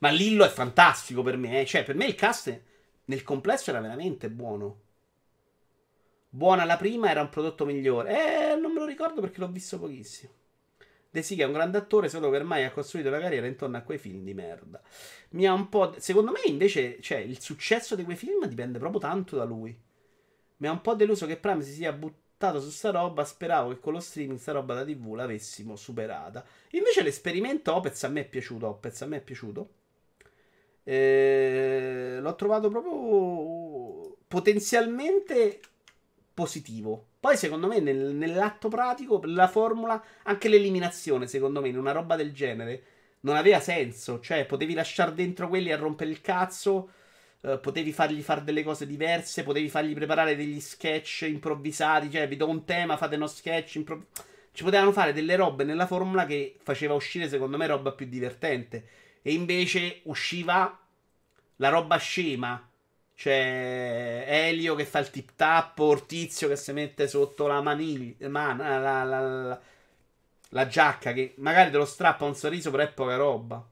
Ma Lillo è fantastico per me, eh. cioè per me il cast nel complesso era veramente buono. Buona la prima, era un prodotto migliore. Eh, non me lo ricordo perché l'ho visto pochissimo. De Sica è un grande attore, solo che ormai ha costruito la carriera intorno a quei film di merda. Mi ha un po'. Secondo me, invece, cioè, il successo di quei film dipende proprio tanto da lui. Mi ha un po' deluso che Prime si sia buttato su sta roba. Speravo che con lo streaming sta roba da TV l'avessimo superata. Invece, l'esperimento Opez a me è piaciuto. Opez a me è piaciuto. Eh, l'ho trovato proprio potenzialmente positivo. Poi, secondo me, nel, nell'atto pratico, la formula, anche l'eliminazione, secondo me, in una roba del genere, non aveva senso. Cioè, potevi lasciare dentro quelli a rompere il cazzo. Uh, potevi fargli fare delle cose diverse, potevi fargli preparare degli sketch improvvisati. Cioè, vi do un tema, fate uno sketch improvvisato. Ci potevano fare delle robe nella formula che faceva uscire, secondo me, roba più divertente. E invece usciva la roba scema c'è Elio che fa il tip tap, Ortizio che si mette sotto la maniglia, man, la, la, la, la, giacca che magari te lo strappa un sorriso, però è poca roba.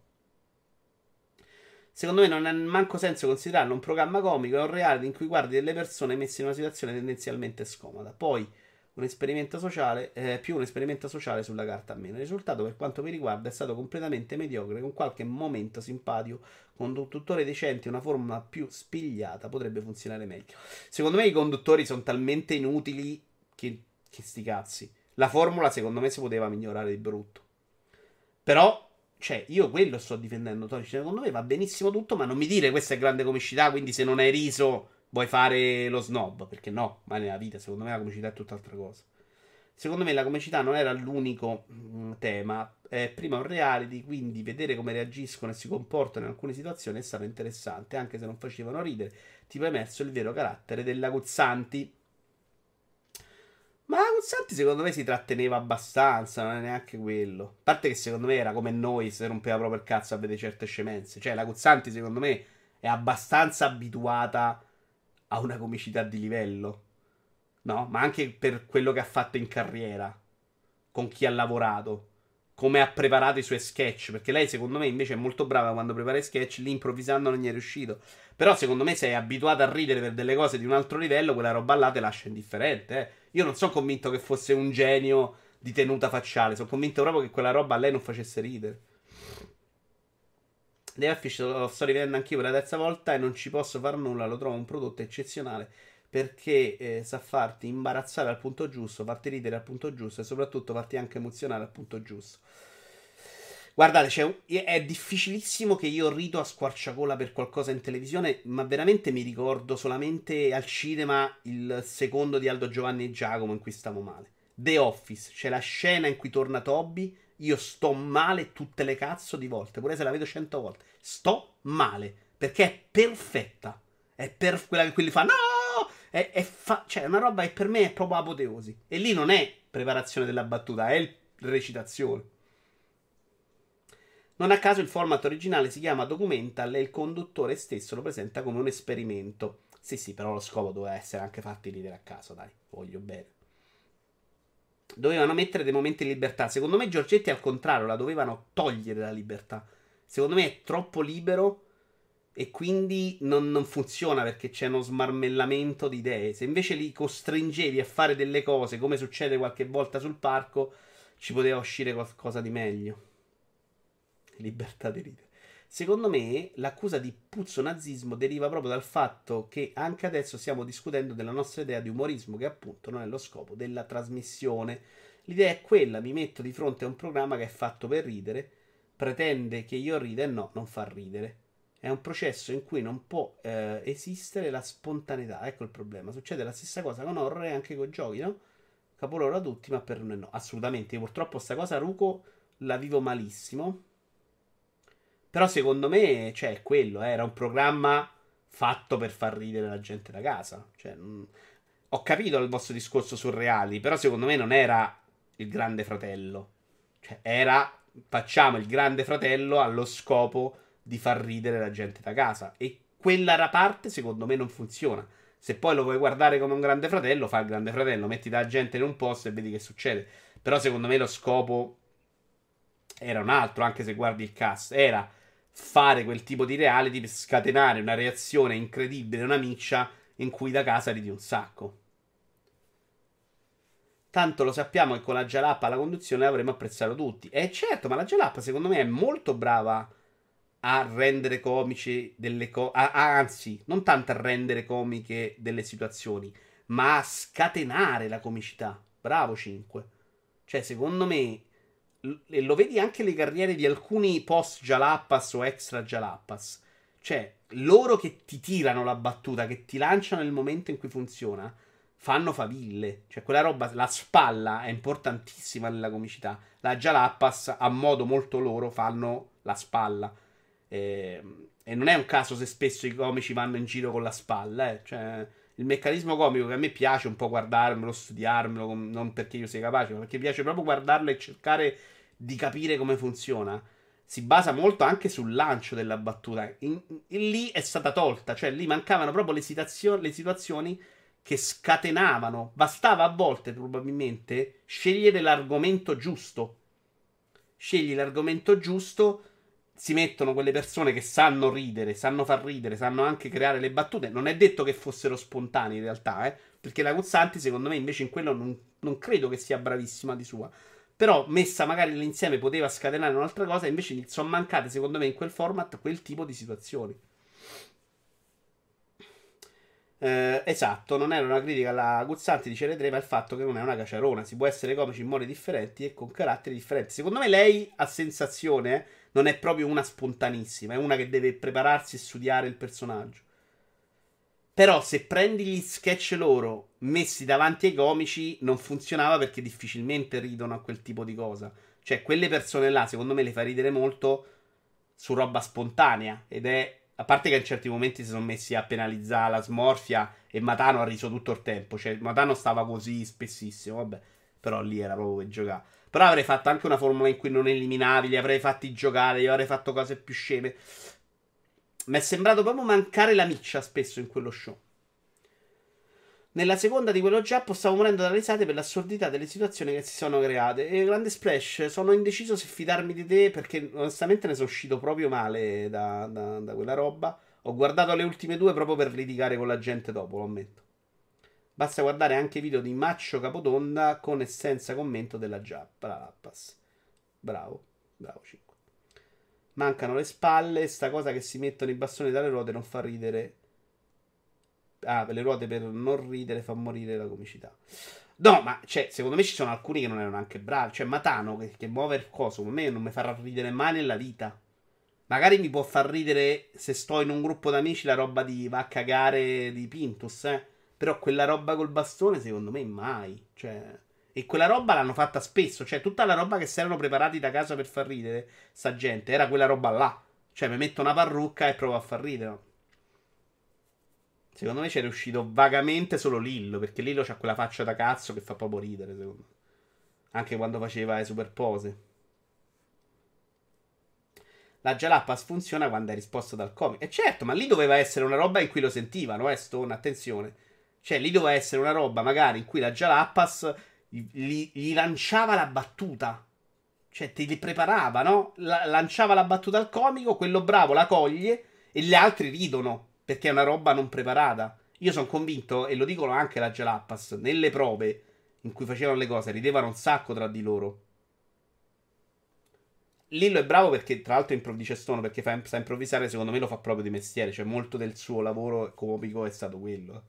Secondo me non ha manco senso considerarlo un programma comico, è un reality in cui guardi delle persone messe in una situazione tendenzialmente scomoda. Poi un esperimento sociale, eh, più un esperimento sociale sulla carta a meno. Il risultato, per quanto mi riguarda, è stato completamente mediocre, con qualche momento simpatico, con conduttori decenti, una forma più spigliata potrebbe funzionare meglio. Secondo me i conduttori sono talmente inutili che, che sti cazzi. La formula, secondo me, si poteva migliorare di brutto. Però, cioè, io quello sto difendendo. Secondo me va benissimo tutto, ma non mi dire questa è grande comicità, quindi se non hai riso vuoi fare lo snob, perché no, ma nella vita secondo me la comicità è tutt'altra cosa. Secondo me la comicità non era l'unico mm, tema, è prima un reality, quindi vedere come reagiscono e si comportano in alcune situazioni è stato interessante, anche se non facevano ridere, tipo è emerso il vero carattere della Guzzanti. Ma la Guzzanti secondo me si tratteneva abbastanza, non è neanche quello. A parte che secondo me era come noi, se rompeva proprio il cazzo a vedere certe scemenze. Cioè la Guzzanti secondo me è abbastanza abituata ha una comicità di livello. No? Ma anche per quello che ha fatto in carriera, con chi ha lavorato, come ha preparato i suoi sketch. Perché lei, secondo me, invece è molto brava quando prepara i sketch, lì improvvisando non gli è riuscito. Però, secondo me, se è abituato a ridere per delle cose di un altro livello, quella roba là te lascia indifferente. Eh. Io non sono convinto che fosse un genio di tenuta facciale, sono convinto proprio che quella roba a lei non facesse ridere. Deathfish lo sto rivedendo anch'io per la terza volta e non ci posso far nulla, lo trovo un prodotto eccezionale perché eh, sa farti imbarazzare al punto giusto, farti ridere al punto giusto e soprattutto farti anche emozionare al punto giusto. Guardate, un... è difficilissimo che io rido a squarciagola per qualcosa in televisione, ma veramente mi ricordo solamente al cinema il secondo di Aldo Giovanni e Giacomo in cui stavo male. The Office, c'è la scena in cui torna Toby io sto male tutte le cazzo di volte, pure se la vedo cento volte. Sto male, perché è perfetta. È per quella che quelli fanno, no! È, è fa- cioè, una roba che per me è proprio apoteosi. E lì non è preparazione della battuta, è recitazione. Non a caso il format originale si chiama documental e il conduttore stesso lo presenta come un esperimento. Sì, sì, però lo scopo doveva essere anche farti ridere a caso, dai, voglio bene. Dovevano mettere dei momenti di libertà. Secondo me Giorgetti al contrario la dovevano togliere la libertà. Secondo me è troppo libero e quindi non, non, funziona perché c'è uno smarmellamento di idee. Se invece li costringevi a fare delle cose come succede qualche volta sul parco, ci poteva uscire qualcosa di meglio. Libertà di ridere. Secondo me l'accusa di puzzo nazismo deriva proprio dal fatto che anche adesso stiamo discutendo della nostra idea di umorismo, che appunto non è lo scopo della trasmissione. L'idea è quella, mi metto di fronte a un programma che è fatto per ridere, pretende che io rida e no, non fa ridere. È un processo in cui non può eh, esistere la spontaneità. Ecco il problema. Succede la stessa cosa con horror e anche con giochi, no? Capoloro a tutti, ma per noi no. Assolutamente. Io purtroppo sta cosa, Ruco, la vivo malissimo però secondo me, cioè, è quello, eh, era un programma fatto per far ridere la gente da casa. Cioè, mh, ho capito il vostro discorso surreali, però secondo me non era il grande fratello. Cioè, era facciamo il grande fratello allo scopo di far ridere la gente da casa. E quella parte, secondo me, non funziona. Se poi lo vuoi guardare come un grande fratello, fa il grande fratello, metti la gente in un posto e vedi che succede. Però secondo me lo scopo era un altro, anche se guardi il cast. Era fare quel tipo di reality per scatenare una reazione incredibile, una miccia in cui da casa ridi un sacco. Tanto lo sappiamo che con la Jalappa alla conduzione l'avremmo apprezzato tutti. E certo, ma la Jalappa secondo me è molto brava a rendere comici delle cose. Anzi, non tanto a rendere comiche delle situazioni, ma a scatenare la comicità. Bravo 5. Cioè, secondo me e lo vedi anche le carriere di alcuni post Jalappas o extra Jalappas. Cioè, loro che ti tirano la battuta, che ti lanciano nel momento in cui funziona, fanno faville. Cioè, quella roba, la spalla è importantissima nella comicità. La Jalappas, a modo molto loro, fanno la spalla. E, ehm, e non è un caso se spesso i comici vanno in giro con la spalla, eh. Cioè, il meccanismo comico che a me piace un po' guardarmelo, studiarmelo, non perché io sia capace, ma perché piace proprio guardarlo e cercare di capire come funziona, si basa molto anche sul lancio della battuta. In, in, lì è stata tolta, cioè lì mancavano proprio le, situazio- le situazioni che scatenavano. Bastava a volte probabilmente scegliere l'argomento giusto. Scegli l'argomento giusto, si mettono quelle persone che sanno ridere, sanno far ridere, sanno anche creare le battute. Non è detto che fossero spontanei in realtà, eh? perché la Guzzanti secondo me invece in quello non, non credo che sia bravissima di sua. Però messa magari l'insieme poteva scatenare un'altra cosa, invece sono mancate secondo me in quel format quel tipo di situazioni. Eh, esatto, non era una critica alla Guzzanti, dice Redreva il fatto che non è una caciarona, si può essere comici in modi differenti e con caratteri differenti. Secondo me lei ha sensazione, non è proprio una spontanissima, è una che deve prepararsi e studiare il personaggio. Però se prendi gli sketch loro messi davanti ai comici non funzionava perché difficilmente ridono a quel tipo di cosa. Cioè, quelle persone là, secondo me, le fa ridere molto su roba spontanea. Ed è. A parte che in certi momenti si sono messi a penalizzare la smorfia e Matano ha riso tutto il tempo. Cioè, Matano stava così spessissimo. Vabbè, però lì era proprio per giocare. Però avrei fatto anche una formula in cui non eliminavi, li avrei fatti giocare, io avrei fatto cose più sceme. Mi è sembrato proprio mancare la miccia spesso in quello show. Nella seconda di quello giappo stavo morendo dalle risate per l'assurdità delle situazioni che si sono create. E Grande Splash, sono indeciso se fidarmi di te perché onestamente ne sono uscito proprio male da, da, da quella roba. Ho guardato le ultime due proprio per litigare con la gente dopo, lo ammetto. Basta guardare anche i video di Maccio Capotonda con e senza commento della Jappas. Bravo, bravo 5. Mancano le spalle, sta cosa che si mettono i bastoni dalle ruote non fa ridere Ah, le ruote per non ridere fa morire la comicità. No, ma cioè, secondo me ci sono alcuni che non erano anche bravi. Cioè, Matano che, che muove il coso, a me non mi farà ridere mai nella vita. Magari mi può far ridere se sto in un gruppo d'amici la roba di va a cagare di Pintus, eh. Però quella roba col bastone, secondo me, mai. Cioè. E quella roba l'hanno fatta spesso. Cioè, tutta la roba che si erano preparati da casa per far ridere sta gente era quella roba là. Cioè, mi metto una parrucca e provo a far ridere. Secondo me c'era uscito vagamente solo Lillo, perché Lillo c'ha quella faccia da cazzo che fa proprio ridere, secondo me. Anche quando faceva le superpose. La Jalapas funziona quando è risposto dal comic. E certo, ma lì doveva essere una roba in cui lo sentivano, eh, Stone, attenzione. Cioè, lì doveva essere una roba magari in cui la Jalapas gli, gli lanciava la battuta. Cioè, te li preparava, no? La, lanciava la battuta al comico, quello bravo la coglie e gli altri ridono perché è una roba non preparata. Io sono convinto, e lo dicono anche la Jalappas, nelle prove in cui facevano le cose, ridevano un sacco tra di loro. Lillo è bravo perché, tra l'altro, improvvisa stono perché fa, sa improvvisare, secondo me lo fa proprio di mestiere. Cioè, molto del suo lavoro comico è stato quello.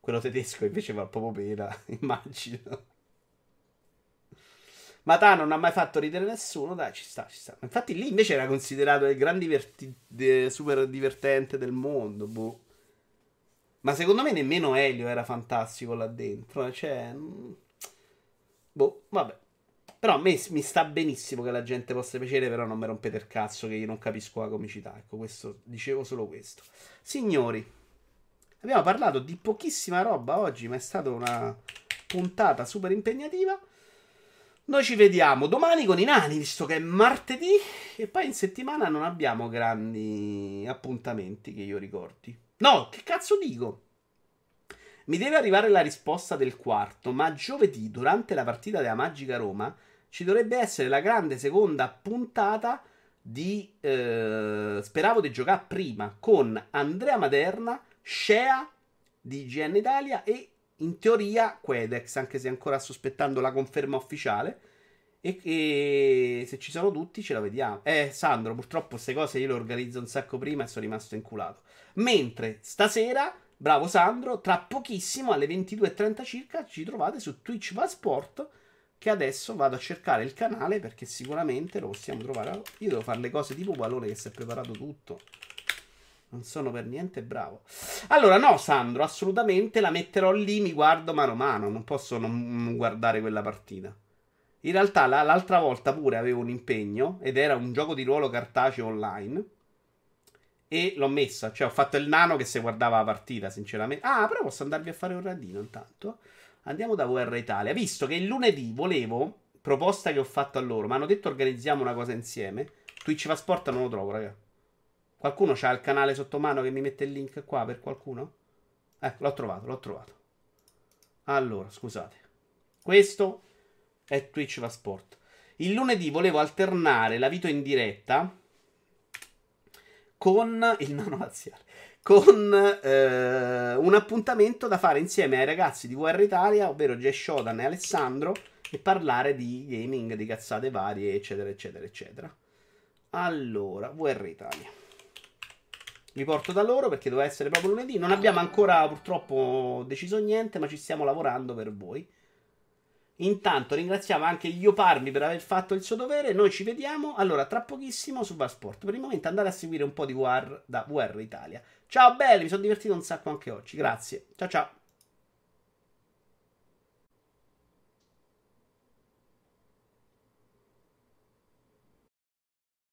Quello tedesco invece fa proprio pena, [laughs] immagino. Matà non ha mai fatto ridere nessuno, dai, ci sta, ci sta. Infatti lì invece era considerato il gran diverti- super divertente del mondo, boh. Ma secondo me nemmeno Elio era fantastico là dentro, eh, cioè... Mm, boh, vabbè. Però a me mi sta benissimo che la gente possa piacere, però non mi rompete il cazzo che io non capisco la comicità. Ecco, questo, dicevo solo questo. Signori, abbiamo parlato di pochissima roba oggi, ma è stata una puntata super impegnativa. Noi ci vediamo domani con i nani, visto che è martedì. E poi in settimana non abbiamo grandi appuntamenti che io ricordi. No, che cazzo dico? Mi deve arrivare la risposta del quarto, ma giovedì, durante la partita della Magica Roma, ci dovrebbe essere la grande seconda puntata di... Eh, speravo di giocare prima, con Andrea Maderna, Scea di GN Italia e in teoria Quedex, anche se ancora sospettando la conferma ufficiale. E che se ci sono tutti ce la vediamo. Eh, Sandro, purtroppo queste cose io le organizzo un sacco prima e sono rimasto inculato. Mentre stasera, bravo Sandro, tra pochissimo alle 22.30 circa ci trovate su Twitch Va Sport. Che adesso vado a cercare il canale perché sicuramente lo possiamo trovare. Io devo fare le cose tipo Valone che si è preparato tutto. Non sono per niente bravo. Allora, no, Sandro, assolutamente la metterò lì, mi guardo mano a mano. Non posso non guardare quella partita. In realtà, la, l'altra volta pure avevo un impegno ed era un gioco di ruolo cartaceo online. E l'ho messa, cioè ho fatto il nano che se guardava la partita, sinceramente. Ah, però posso andarvi a fare un radino intanto. Andiamo da VR Italia. Visto che il lunedì volevo, proposta che ho fatto a loro, mi hanno detto organizziamo una cosa insieme. Twitch va sport non lo trovo, raga. Qualcuno c'ha il canale sotto mano che mi mette il link qua per qualcuno? Ecco, l'ho trovato, l'ho trovato. Allora, scusate. Questo è Twitch va. Il lunedì volevo alternare la video in diretta con il nono laziale. Con eh, un appuntamento da fare insieme ai ragazzi di VR Italia, ovvero Jay Shodan e Alessandro, e parlare di gaming, di cazzate varie, eccetera, eccetera, eccetera. Allora, VR Italia. Vi porto da loro perché doveva essere proprio lunedì. Non abbiamo ancora purtroppo deciso niente, ma ci stiamo lavorando per voi. Intanto ringraziamo anche Ioparmi per aver fatto il suo dovere. Noi ci vediamo allora tra pochissimo su Varsport. Per il momento andate a seguire un po' di VR da VR Italia. Ciao belli, mi sono divertito un sacco anche oggi. Grazie. Ciao ciao.